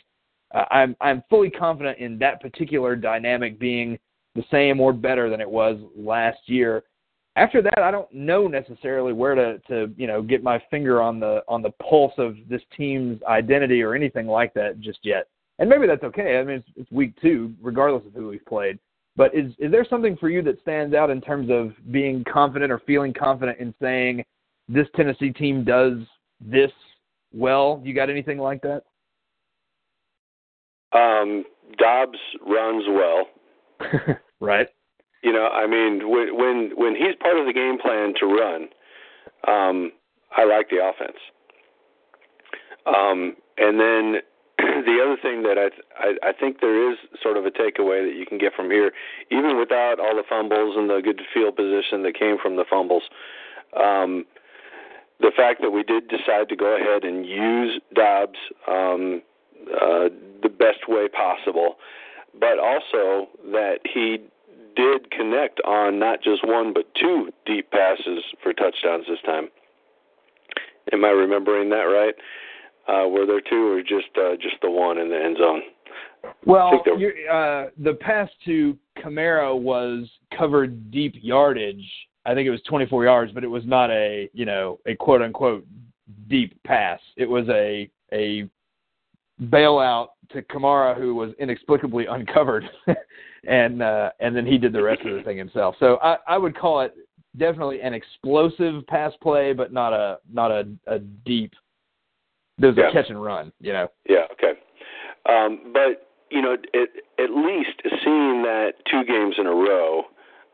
Uh, I'm I'm fully confident in that particular dynamic being the same or better than it was last year. After that, I don't know necessarily where to to you know get my finger on the on the pulse of this team's identity or anything like that just yet and maybe that's okay. I mean, it's, it's week two, regardless of who we've played. But is is there something for you that stands out in terms of being confident or feeling confident in saying this Tennessee team does this well? You got anything like that? Um, Dobbs runs well. [LAUGHS] right. You know, I mean, when when when he's part of the game plan to run, um, I like the offense. Um, and then the thing that I, I I think there is sort of a takeaway that you can get from here, even without all the fumbles and the good field position that came from the fumbles, um, the fact that we did decide to go ahead and use Dobbs um, uh, the best way possible, but also that he did connect on not just one but two deep passes for touchdowns this time. Am I remembering that right? Uh, were there two, or just uh, just the one in the end zone? Well, think there- you're, uh, the pass to Kamara was covered deep yardage. I think it was 24 yards, but it was not a you know a quote unquote deep pass. It was a a bailout to Kamara, who was inexplicably [LAUGHS] uncovered, and uh, and then he did the rest of the thing himself. So I, I would call it definitely an explosive pass play, but not a not a, a deep. There's Yeah. a catch and run, you know. Yeah, okay. Um, but you know, it, at least seeing that two games in a row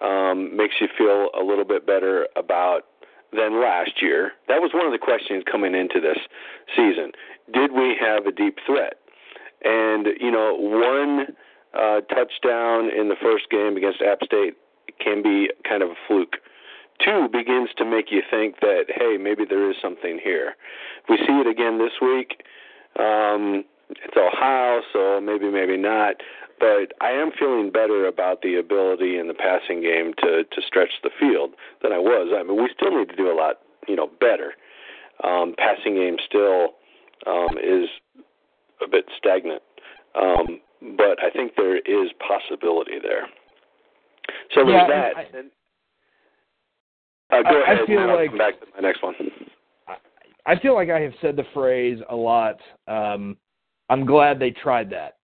um, makes you feel a little bit better about than last year. That was one of the questions coming into this season. Did we have a deep threat? And you know, one uh, touchdown in the first game against App State can be kind of a fluke. Two begins to make you think that hey, maybe there is something here. If we see it again this week, um, it's Ohio, so maybe maybe not. But I am feeling better about the ability in the passing game to to stretch the field than I was. I mean, we still need to do a lot, you know, better. Um, passing game still um, is a bit stagnant, um, but I think there is possibility there. So Yeah, there's that. I- And- uh, go I- I feel and I'll like- come back to my next one. I feel like I have said the phrase a lot. Um, I'm glad they tried that.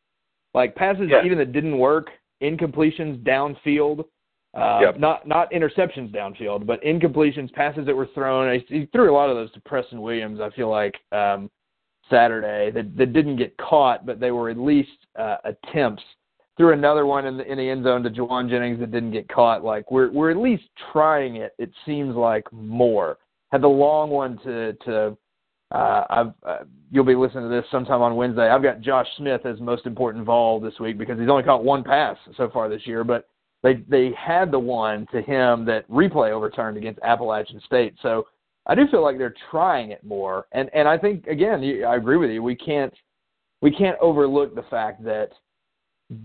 Like passes Yeah. even that didn't work, incompletions downfield, uh, Yep. not not interceptions downfield, but incompletions, passes that were thrown. I, he threw a lot of those to Preston Williams. I feel like um, Saturday that that didn't get caught, but they were at least uh, attempts. Threw another one in the in the end zone to Jauan Jennings that didn't get caught. Like we're we're at least trying it. It seems like more. Had the long one to to uh, I've uh, you'll be listening to this sometime on Wednesday. I've got Josh Smith as most important vol this week because he's only caught one pass so far this year, but they they had the one to him that replay overturned against Appalachian State. So I do feel like they're trying it more, and and I think again I agree with you. We can't we can't overlook the fact that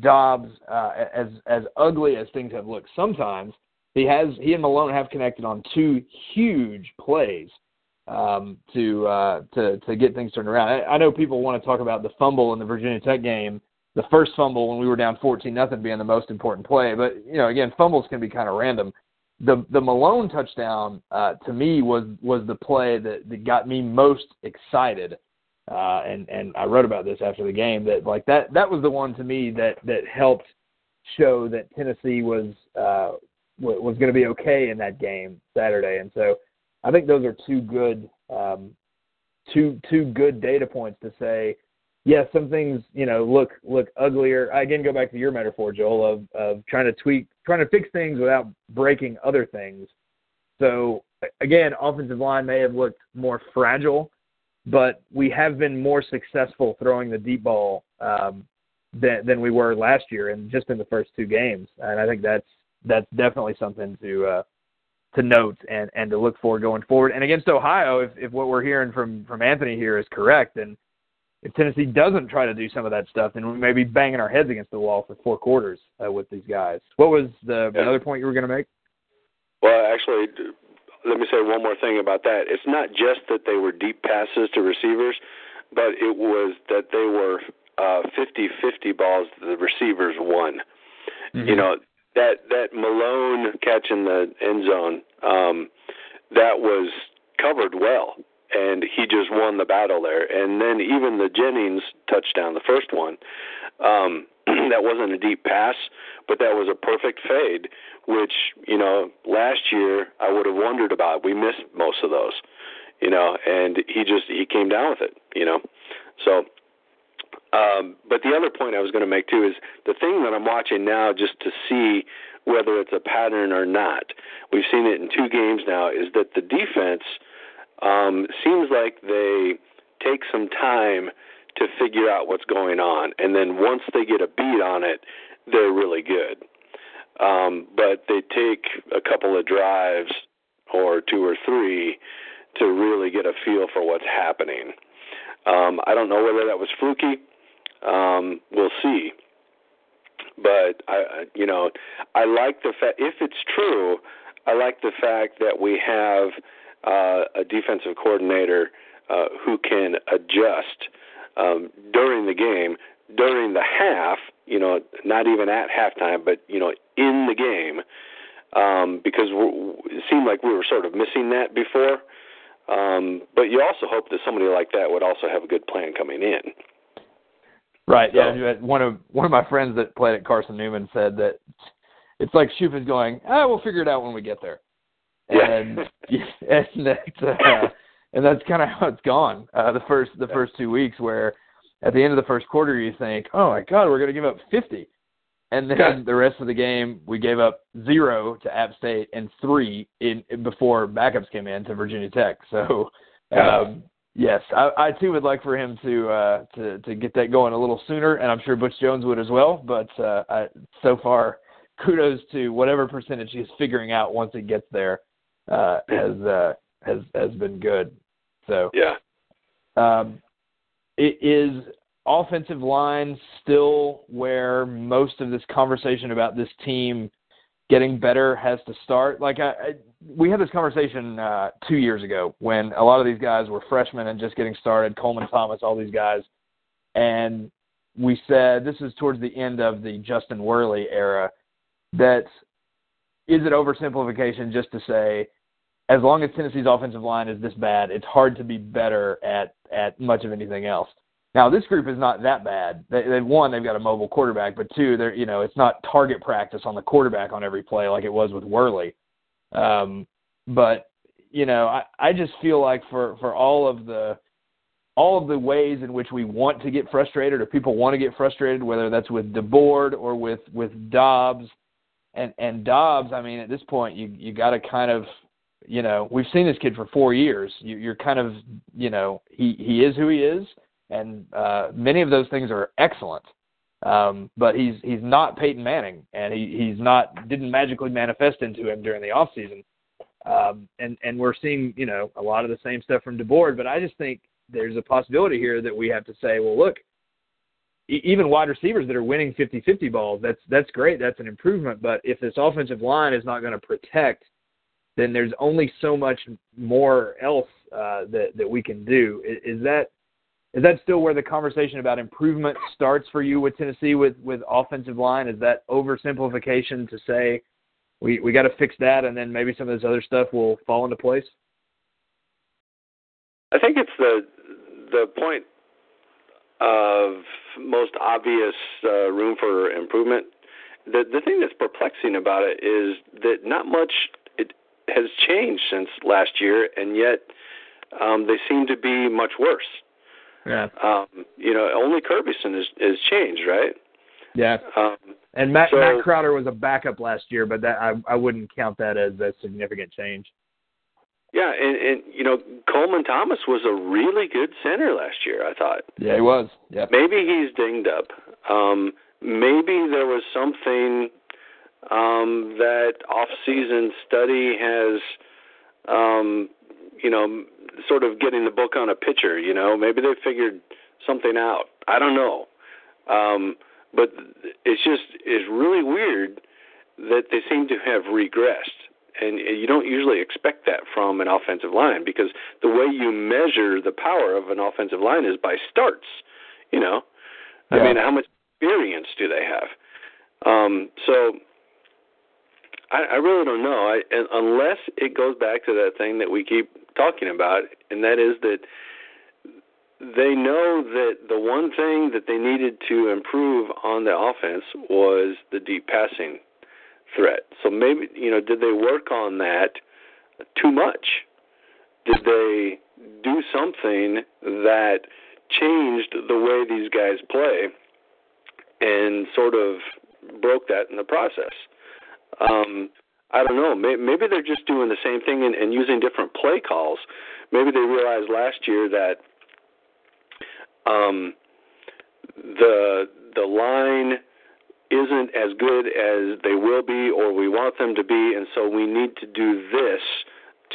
Dobbs, uh, as as ugly as things have looked sometimes, he has he and Malone have connected on two huge plays um, to uh, to to get things turned around. I, I know people want to talk about the fumble in the Virginia Tech game, the first fumble when we were down fourteen nothing being the most important play. But you know, again, fumbles can be kind of random. The the Malone touchdown uh, to me was was the play that, that got me most excited. Uh, and and I wrote about this after the game that like that that was the one to me that that helped show that Tennessee was uh, wa- was going to be okay in that game Saturday. And so I think those are two good um, two two good data points to say, yes, some things you know look look uglier. I again go back to your metaphor, Joel, of of trying to tweak, trying to fix things without breaking other things. So again, offensive line may have looked more fragile, but we have been more successful throwing the deep ball um, than than we were last year, and just in the first two games. And I think that's that's definitely something to uh, to note and and to look for going forward. And against Ohio, if if what we're hearing from from Anthony here is correct, then if Tennessee doesn't try to do some of that stuff, then we may be banging our heads against the wall for four quarters uh, with these guys. What was the Yeah. another point you were going to make? Well, actually, let me say one more thing about that. It's not just that they were deep passes to receivers, but it was that they were uh, 50-50 balls that the receivers won. You know that that Malone catch in the end zone um, that was covered well, and he just won the battle there. And then even the Jennings touchdown, the first one, um, that wasn't a deep pass, but that was a perfect fade, which you know last year I would have wondered about. We missed most of those, you know, and he just he came down with it, you know. So um, but the other point I was going to make too is the thing that I'm watching now, just to see whether it's a pattern or not. We've seen it in two games now. Is that the defense um, seems like they take some time to figure out what's going on, and then once they get a beat on it, they're really good. Um, but they take a couple of drives or two or three to really get a feel for what's happening. Um, I don't know whether that was fluky. Um, we'll see. But I, you know, I like the fact if it's true, I like the fact that we have uh, a defensive coordinator uh, who can adjust um, during the game, during the half. You know, not even at halftime, but you know, in the game, um, because it seemed like we were sort of missing that before. Um, but you also hope that somebody like that would also have a good plan coming in. Right. So, yeah. One of one of my friends that played at Carson Newman said that it's like Shoop is going. Ah, we'll figure it out when we get there. And yeah. [LAUGHS] and that's uh, and that's kind of [LAUGHS] how it's gone. Uh, the first the first two weeks, where at the end of the first quarter you think, oh my God, we're going to give up 50. And then yeah. the rest of the game, we gave up zero to App State and three in before backups came in to Virginia Tech. So, um, yes, I, I too would like for him to uh, to to get that going a little sooner, and I'm sure Butch Jones would as well. But uh, I, so far, kudos to whatever percentage he's figuring out once it gets there uh, has uh, has has been good. So yeah, um, it is offensive line still where most of this conversation about this team getting better has to start. Like I, I we had this conversation uh, two years ago when a lot of these guys were freshmen and just getting started. Coleman Thomas, all these guys, and we said this is towards the end of the Justin Worley era. That is it oversimplification just to say as long as Tennessee's offensive line is this bad, it's hard to be better at at much of anything else. Now this group is not that bad. They, they one, they've got a mobile quarterback, but two, they're you know it's not target practice on the quarterback on every play like it was with Worley. Um, but you know, I, I just feel like for for all of the all of the ways in which we want to get frustrated or people want to get frustrated, whether that's with DeBord or with with Dobbs, and and Dobbs, I mean, at this point, you you got to kind of you know, we've seen this kid for four years. You, you're kind of, you know, he he is who he is, and uh, many of those things are excellent. Um, but he's he's not Peyton Manning, and he he's not didn't magically manifest into him during the off season. Um, and and we're seeing you know a lot of the same stuff from DeBord, but I just think there's a possibility here that we have to say, well, look, even wide receivers that are winning 50-50 balls, that's that's great, that's an improvement. But if this offensive line is not going to protect then there's only so much more else uh, that that we can do. Is, is, that is that still where the conversation about improvement starts for you with Tennessee with with offensive line? Is that oversimplification to say we we got to fix that and then maybe some of this other stuff will fall into place? I think it's the the point of most obvious uh, room for improvement. The the thing that's perplexing about it is that not much has changed since last year, and yet um, they seem to be much worse. Yeah. Um, you know, only Kerbyson has has changed, right? Yeah. Um, and Matt so, Matt Crowder was a backup last year, but that I I wouldn't count that as a significant change. Yeah, and and you know Coleman Thomas was a really good center last year. I thought. Yeah, he was. Yeah. Maybe he's dinged up. Um, maybe there was something um, that off-season study has, um, you know, sort of getting the book on a pitcher. You know, maybe they figured something out. I don't know, um, but it's just it's really weird that they seem to have regressed. And you don't usually expect that from an offensive line because the way you measure the power of an offensive line is by starts. You know, yeah. I mean, how much experience do they have? Um, so I, I really don't know. I, unless it goes back to that thing that we keep talking about, and that is that they know that the one thing that they needed to improve on the offense was the deep passing threat. So maybe you know, did they work on that too much? Did they do something that changed the way these guys play and sort of broke that in the process? Um, I don't know. Maybe they're just doing the same thing and, and using different play calls. Maybe they realized last year that um, the the line isn't as good as they will be or we want them to be, and so we need to do this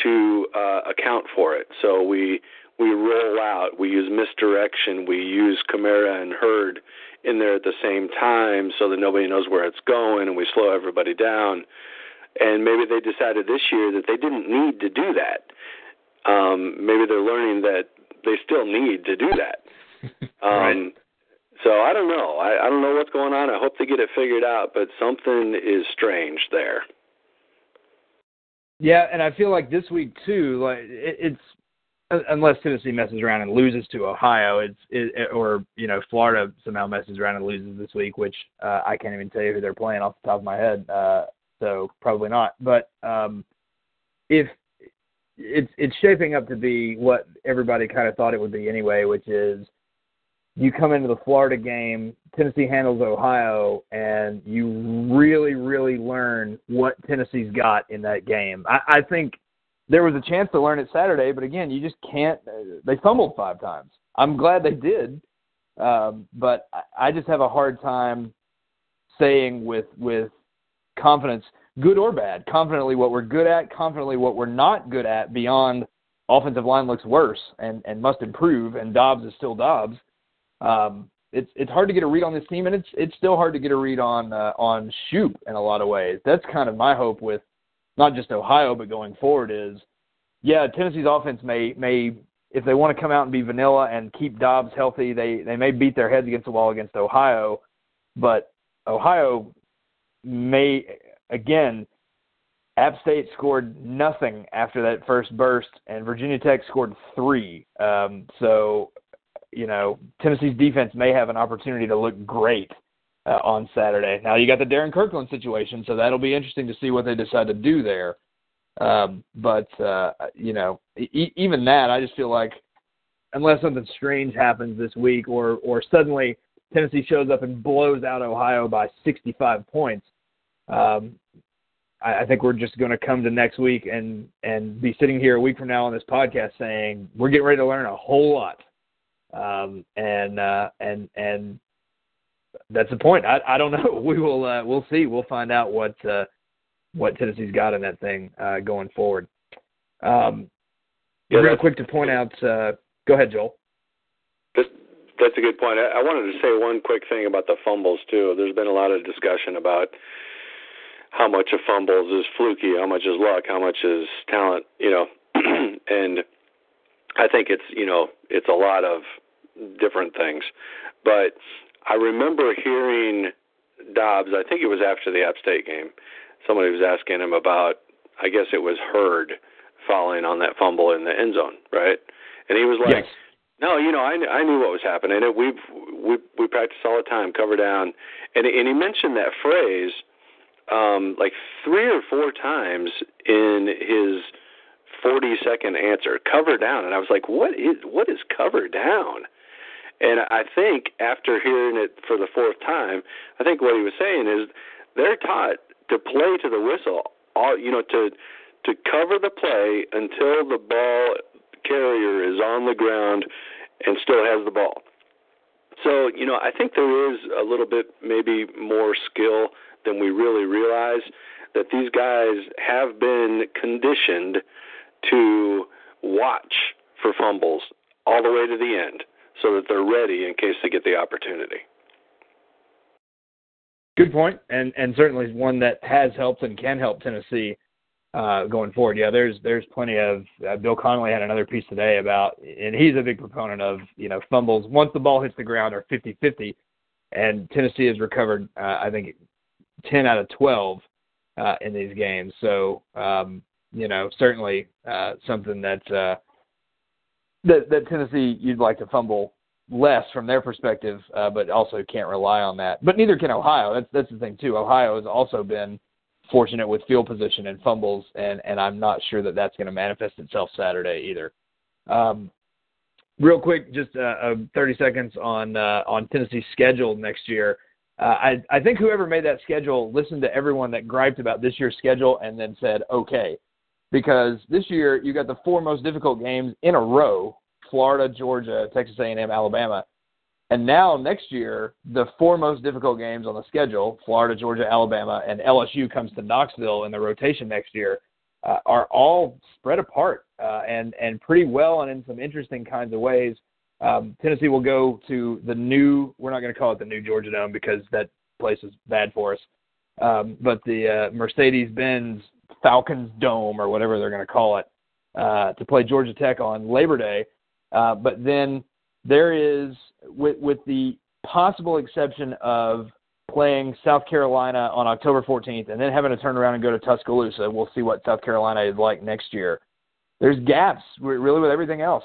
to uh, account for it. So we we roll out, we use misdirection, we use Kamara and Hurd in there at the same time so that nobody knows where it's going and we slow everybody down. And maybe they decided this year that they didn't need to do that. Um, maybe they're learning that they still need to do that. [LAUGHS] Um, right. So I don't know. I, I don't know what's going on. I hope they get it figured out, but something is strange there. Yeah, and I feel like this week too, like it, it's unless Tennessee messes around and loses to Ohio, it's it, or you know Florida somehow messes around and loses this week, which uh, I can't even tell you who they're playing off the top of my head. Uh, so probably not. But um, if it's it's shaping up to be what everybody kind of thought it would be anyway, which is you come into the Florida game, Tennessee handles Ohio, and you really, really learn what Tennessee's got in that game. I, I think there was a chance to learn it Saturday, but again, you just can't. They fumbled five times. I'm glad they did, um, but I just have a hard time saying with with confidence, good or bad, confidently what we're good at, confidently what we're not good at. Beyond offensive line looks worse and and must improve, and Dobbs is still Dobbs um, it's it's hard to get a read on this team, and it's it's still hard to get a read on uh, on Shoop in a lot of ways. That's kind of my hope with not just Ohio, but going forward is, yeah, Tennessee's offense may may if they want to come out and be vanilla and keep Dobbs healthy, they they may beat their heads against the wall against Ohio, but Ohio may again. App State scored nothing after that first burst, and Virginia Tech scored three. Um, so you know, Tennessee's defense may have an opportunity to look great uh, on Saturday. Now you got the Darrin Kirkland situation, so that'll be interesting to see what they decide to do there. Um, but uh, you know, e- even that, I just feel like unless something strange happens this week, or or suddenly Tennessee shows up and blows out Ohio by 65 points, um, I, think we're just going to come to next week and and be sitting here a week from now on this podcast saying we're getting ready to learn a whole lot um, and uh, and and that's the point. I, I don't [LAUGHS] know. We will uh, we'll see. We'll find out what uh, what Tennessee's got in that thing uh, going forward. Um, yeah, real quick to point out. Uh, go ahead, Joel. That's, that's a good point. I, I wanted to say one quick thing about the fumbles too. There's been a lot of discussion about how much of fumbles is fluky, how much is luck, how much is talent. You know, [CLEARS THROAT] and I think it's you know it's a lot of different things, but I remember hearing Dobbs. I think it was after the App State game. Somebody was asking him about. I guess it was Hurd falling on that fumble in the end zone, right? And he was like, yes. "No, you know, I I knew what was happening. We've we we practice all the time, cover down." And and he mentioned that phrase um like three or four times in his 40 second answer, cover down. And I was like, what is what is cover down? And I think after hearing it for the fourth time, I think what he was saying is they're taught to play to the whistle, all you know, to to cover the play until the ball carrier is on the ground and still has the ball. So, you know, I think there is a little bit maybe more skill than we really realize that these guys have been conditioned to watch for fumbles all the way to the end so that they're ready in case they get the opportunity. Good point, and and certainly one that has helped and can help Tennessee uh, going forward. Yeah, there's there's plenty of. Uh, Bill Connelly had another piece today about, and he's a big proponent of you know fumbles once the ball hits the ground are 50-50, and Tennessee has recovered uh, I think 10 out of 12 uh, in these games. So um, you know, certainly uh, something that uh, that that Tennessee you'd like to fumble less from their perspective, uh, but also can't rely on that. But neither can Ohio. That's that's the thing too. Ohio has also been fortunate with field position and fumbles, and and I'm not sure that that's going to manifest itself Saturday either. Um, real quick, just uh, uh, 30 seconds on uh, on Tennessee's schedule next year. Uh, I I think whoever made that schedule listened to everyone that griped about this year's schedule and then said okay because this year you got the four most difficult games in a row: Florida, Georgia, Texas A&M, Alabama. And now next year, the four most difficult games on the schedule, Florida, Georgia, Alabama, and LSU comes to Knoxville in the rotation next year, uh, are all spread apart uh, and and pretty well and in some interesting kinds of ways. Um, Tennessee will go to the new. We're not going to call it the new Georgia Dome because that place is bad for us. Um, but the uh, Mercedes-Benz Falcons Dome or whatever they're going to call it uh, to play Georgia Tech on Labor Day. Uh, but then there is, with, with the possible exception of playing South Carolina on October 14th and then having to turn around and go to Tuscaloosa. We'll see what South Carolina is like next year. there's gaps really with everything else.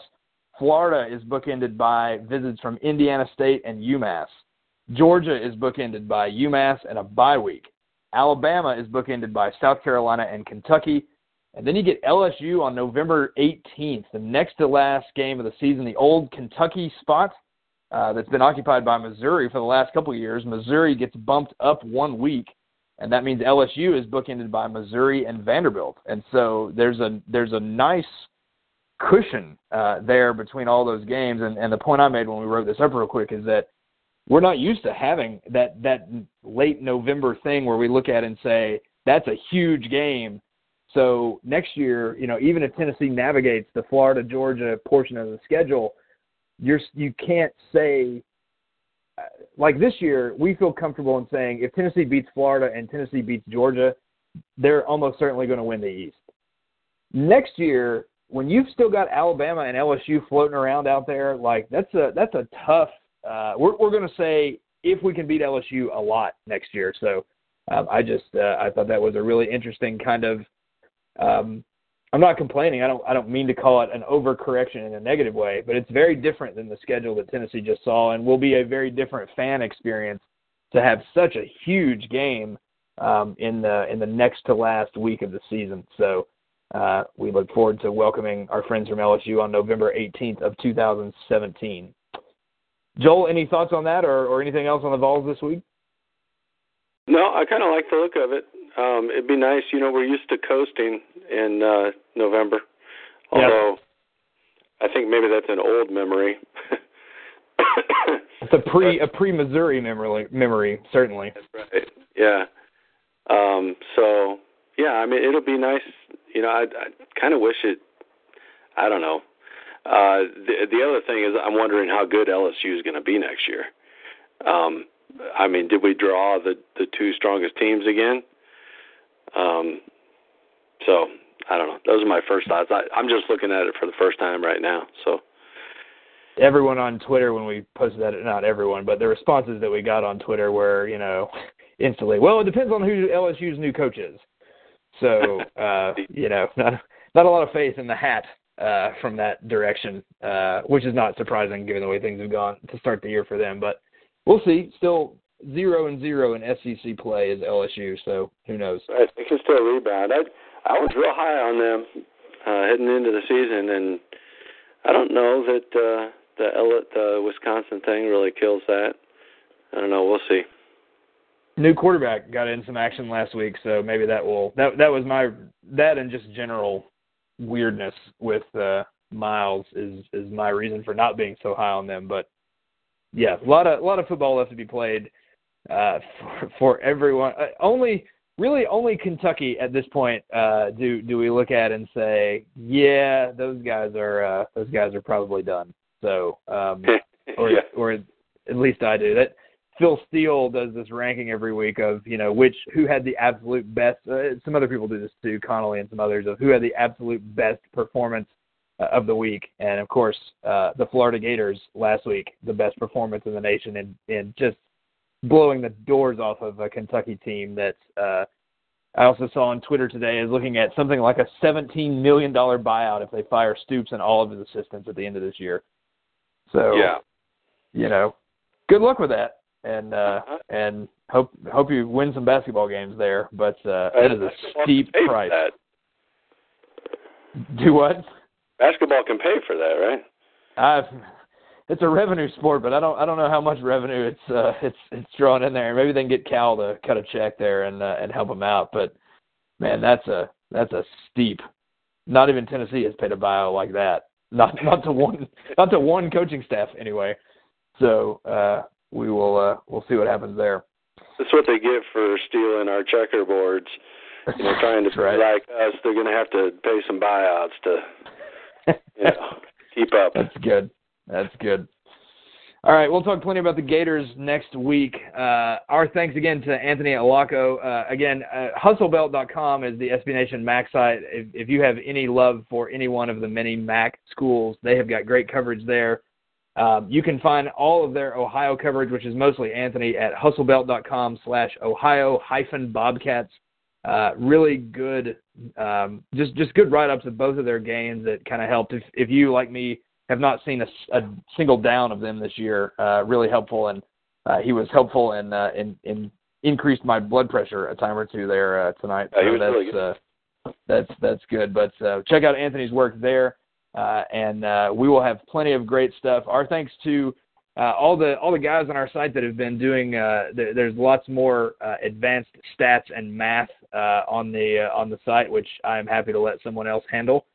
Florida is bookended by visits from Indiana State and UMass. Georgia is bookended by UMass and a bye week. Alabama is bookended by South Carolina and Kentucky. And then you get LSU on November 18th, the next to last game of the season, the old Kentucky spot uh, that's been occupied by Missouri for the last couple of years. Missouri gets bumped up one week, and that means LSU is bookended by Missouri and Vanderbilt. And so there's a there's a nice cushion uh, there between all those games. And, and the point I made when we wrote this up real quick is that we're not used to having that that late November thing where we look at and say that's a huge game. So next year, you know, even if Tennessee navigates the Florida Georgia portion of the schedule, you're you can't say uh, like this year we feel comfortable in saying if Tennessee beats Florida and Tennessee beats Georgia, they're almost certainly going to win the East. Next year, when you've still got Alabama and LSU floating around out there, like that's a that's a tough. Uh, we're we're going to say if we can beat LSU a lot next year. So um, I just uh, I thought that was a really interesting kind of. Um, I'm not complaining. I don't I don't mean to call it an overcorrection in a negative way, but it's very different than the schedule that Tennessee just saw, and will be a very different fan experience to have such a huge game um, in the in the next to last week of the season. So uh, we look forward to welcoming our friends from LSU on November 18th of 2017. Joel, any thoughts on that or, or anything else on the Vols this week? No, I kind of like the look of it. Um, it'd be nice, you know, we're used to coasting in uh, November, although. I think maybe that's an old memory. it's a pre a pre Missouri memory memory certainly. That's right. Yeah. Um, so yeah, I mean it'll be nice. You know, I, I kind of wish it. I don't know. Uh, the the other thing is, I'm wondering how good LSU is going to be next year. Um, I mean, did we draw the the two strongest teams again? Um, so I don't know. Those are my first thoughts. I, I'm just looking at it for the first time right now. So everyone on Twitter when we posted that, not everyone, but the responses that we got on Twitter were, you know, instantly. Well, it depends on who LSU's new coach is. So [LAUGHS] uh, you know, not not a lot of faith in the hat uh, from that direction, uh, which is not surprising given the way things have gone to start the year for them. But we'll see. Still zero and zero in SEC play is LSU, so who knows? They can still rebound. I I was real high on them uh, heading into the season, and I don't know that uh, the the Wisconsin thing really kills that. I don't know. We'll see new quarterback got in some action last week, so maybe that will that that was my that and just general weirdness with uh Miles is is my reason for not being so high on them. But yeah, a lot of a lot of football left to be played uh [LAUGHS] for, for everyone. Uh, only really only Kentucky at this point uh do do we look at and say, yeah, those guys are uh those guys are probably done. So um [LAUGHS] or yeah. or at least I do. That Phil Steele does this ranking every week of you know which who had the absolute best. Uh, some other people do this too, Connelly and some others of who had the absolute best performance uh, of the week. And of course, uh, the Florida Gators last week, the best performance in the nation, and and just blowing the doors off of a Kentucky team that uh, I also saw on Twitter today is looking at something like a $17 million buyout if they fire Stoops and all of his assistants at the end of this year. So, yeah. you know, good luck with that and uh, uh-huh. and hope hope you win some basketball games there. But uh, that is a steep price. Do what? Basketball can pay for that, right? I've, it's a revenue sport, but I don't I don't know how much revenue it's uh, it's it's drawn in there. Maybe they can get Cal to cut a check there and uh, and help them out. But man, that's a that's a steep. Not even Tennessee has paid a buyout like that. Not not to one not to one coaching staff anyway. So uh, we will uh, we'll see what happens there. That's what they get for stealing our checkerboards. You know, trying to [LAUGHS] right. be like us, they're going to have to pay some buyouts to you know [LAUGHS] keep up. That's good. That's good. All right, we'll talk plenty about the Gators next week. Uh, our thanks again to Anthony Allocco. Uh, again, uh, hustlebelt.com is the SB Nation MAC site. If, if you have any love for any one of the many MAC schools, they have got great coverage there. Um, you can find all of their Ohio coverage, which is mostly Anthony, at hustlebelt.com slash Ohio hyphen Bobcats. uh, really good, um, just just good write ups of both of their games that kind of helped. If if you like me have not seen a, a single down of them this year, uh, really helpful, and uh, he was helpful in uh, in in increased my blood pressure a time or two there uh, tonight. So that's really good. Uh, that's that's good. But uh, check out Anthony's work there, and uh, we will have plenty of great stuff. Our thanks to uh, all the all the guys on our site that have been doing. Uh, th- there's lots more uh, advanced stats and math uh, on the uh, on the site, which I am happy to let someone else handle.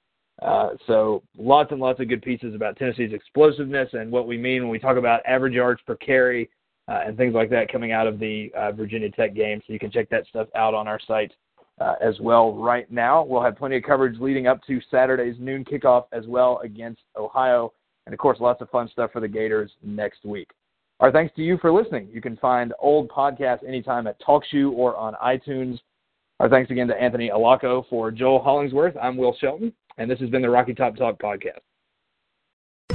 Uh, so lots and lots of good pieces about Tennessee's explosiveness and what we mean when we talk about average yards per carry uh, and things like that coming out of the uh, Virginia Tech game. So you can check that stuff out on our site uh, as well right now. We'll have plenty of coverage leading up to Saturday's noon kickoff as well against Ohio. And of course, lots of fun stuff for the Gators next week. Our thanks to you for listening. You can find old podcasts anytime at TalkShoe or on iTunes. Our thanks again to Anthony Allocco for Joel Hollingsworth. I'm Will Shelton, and this has been the Rocky Top Talk podcast.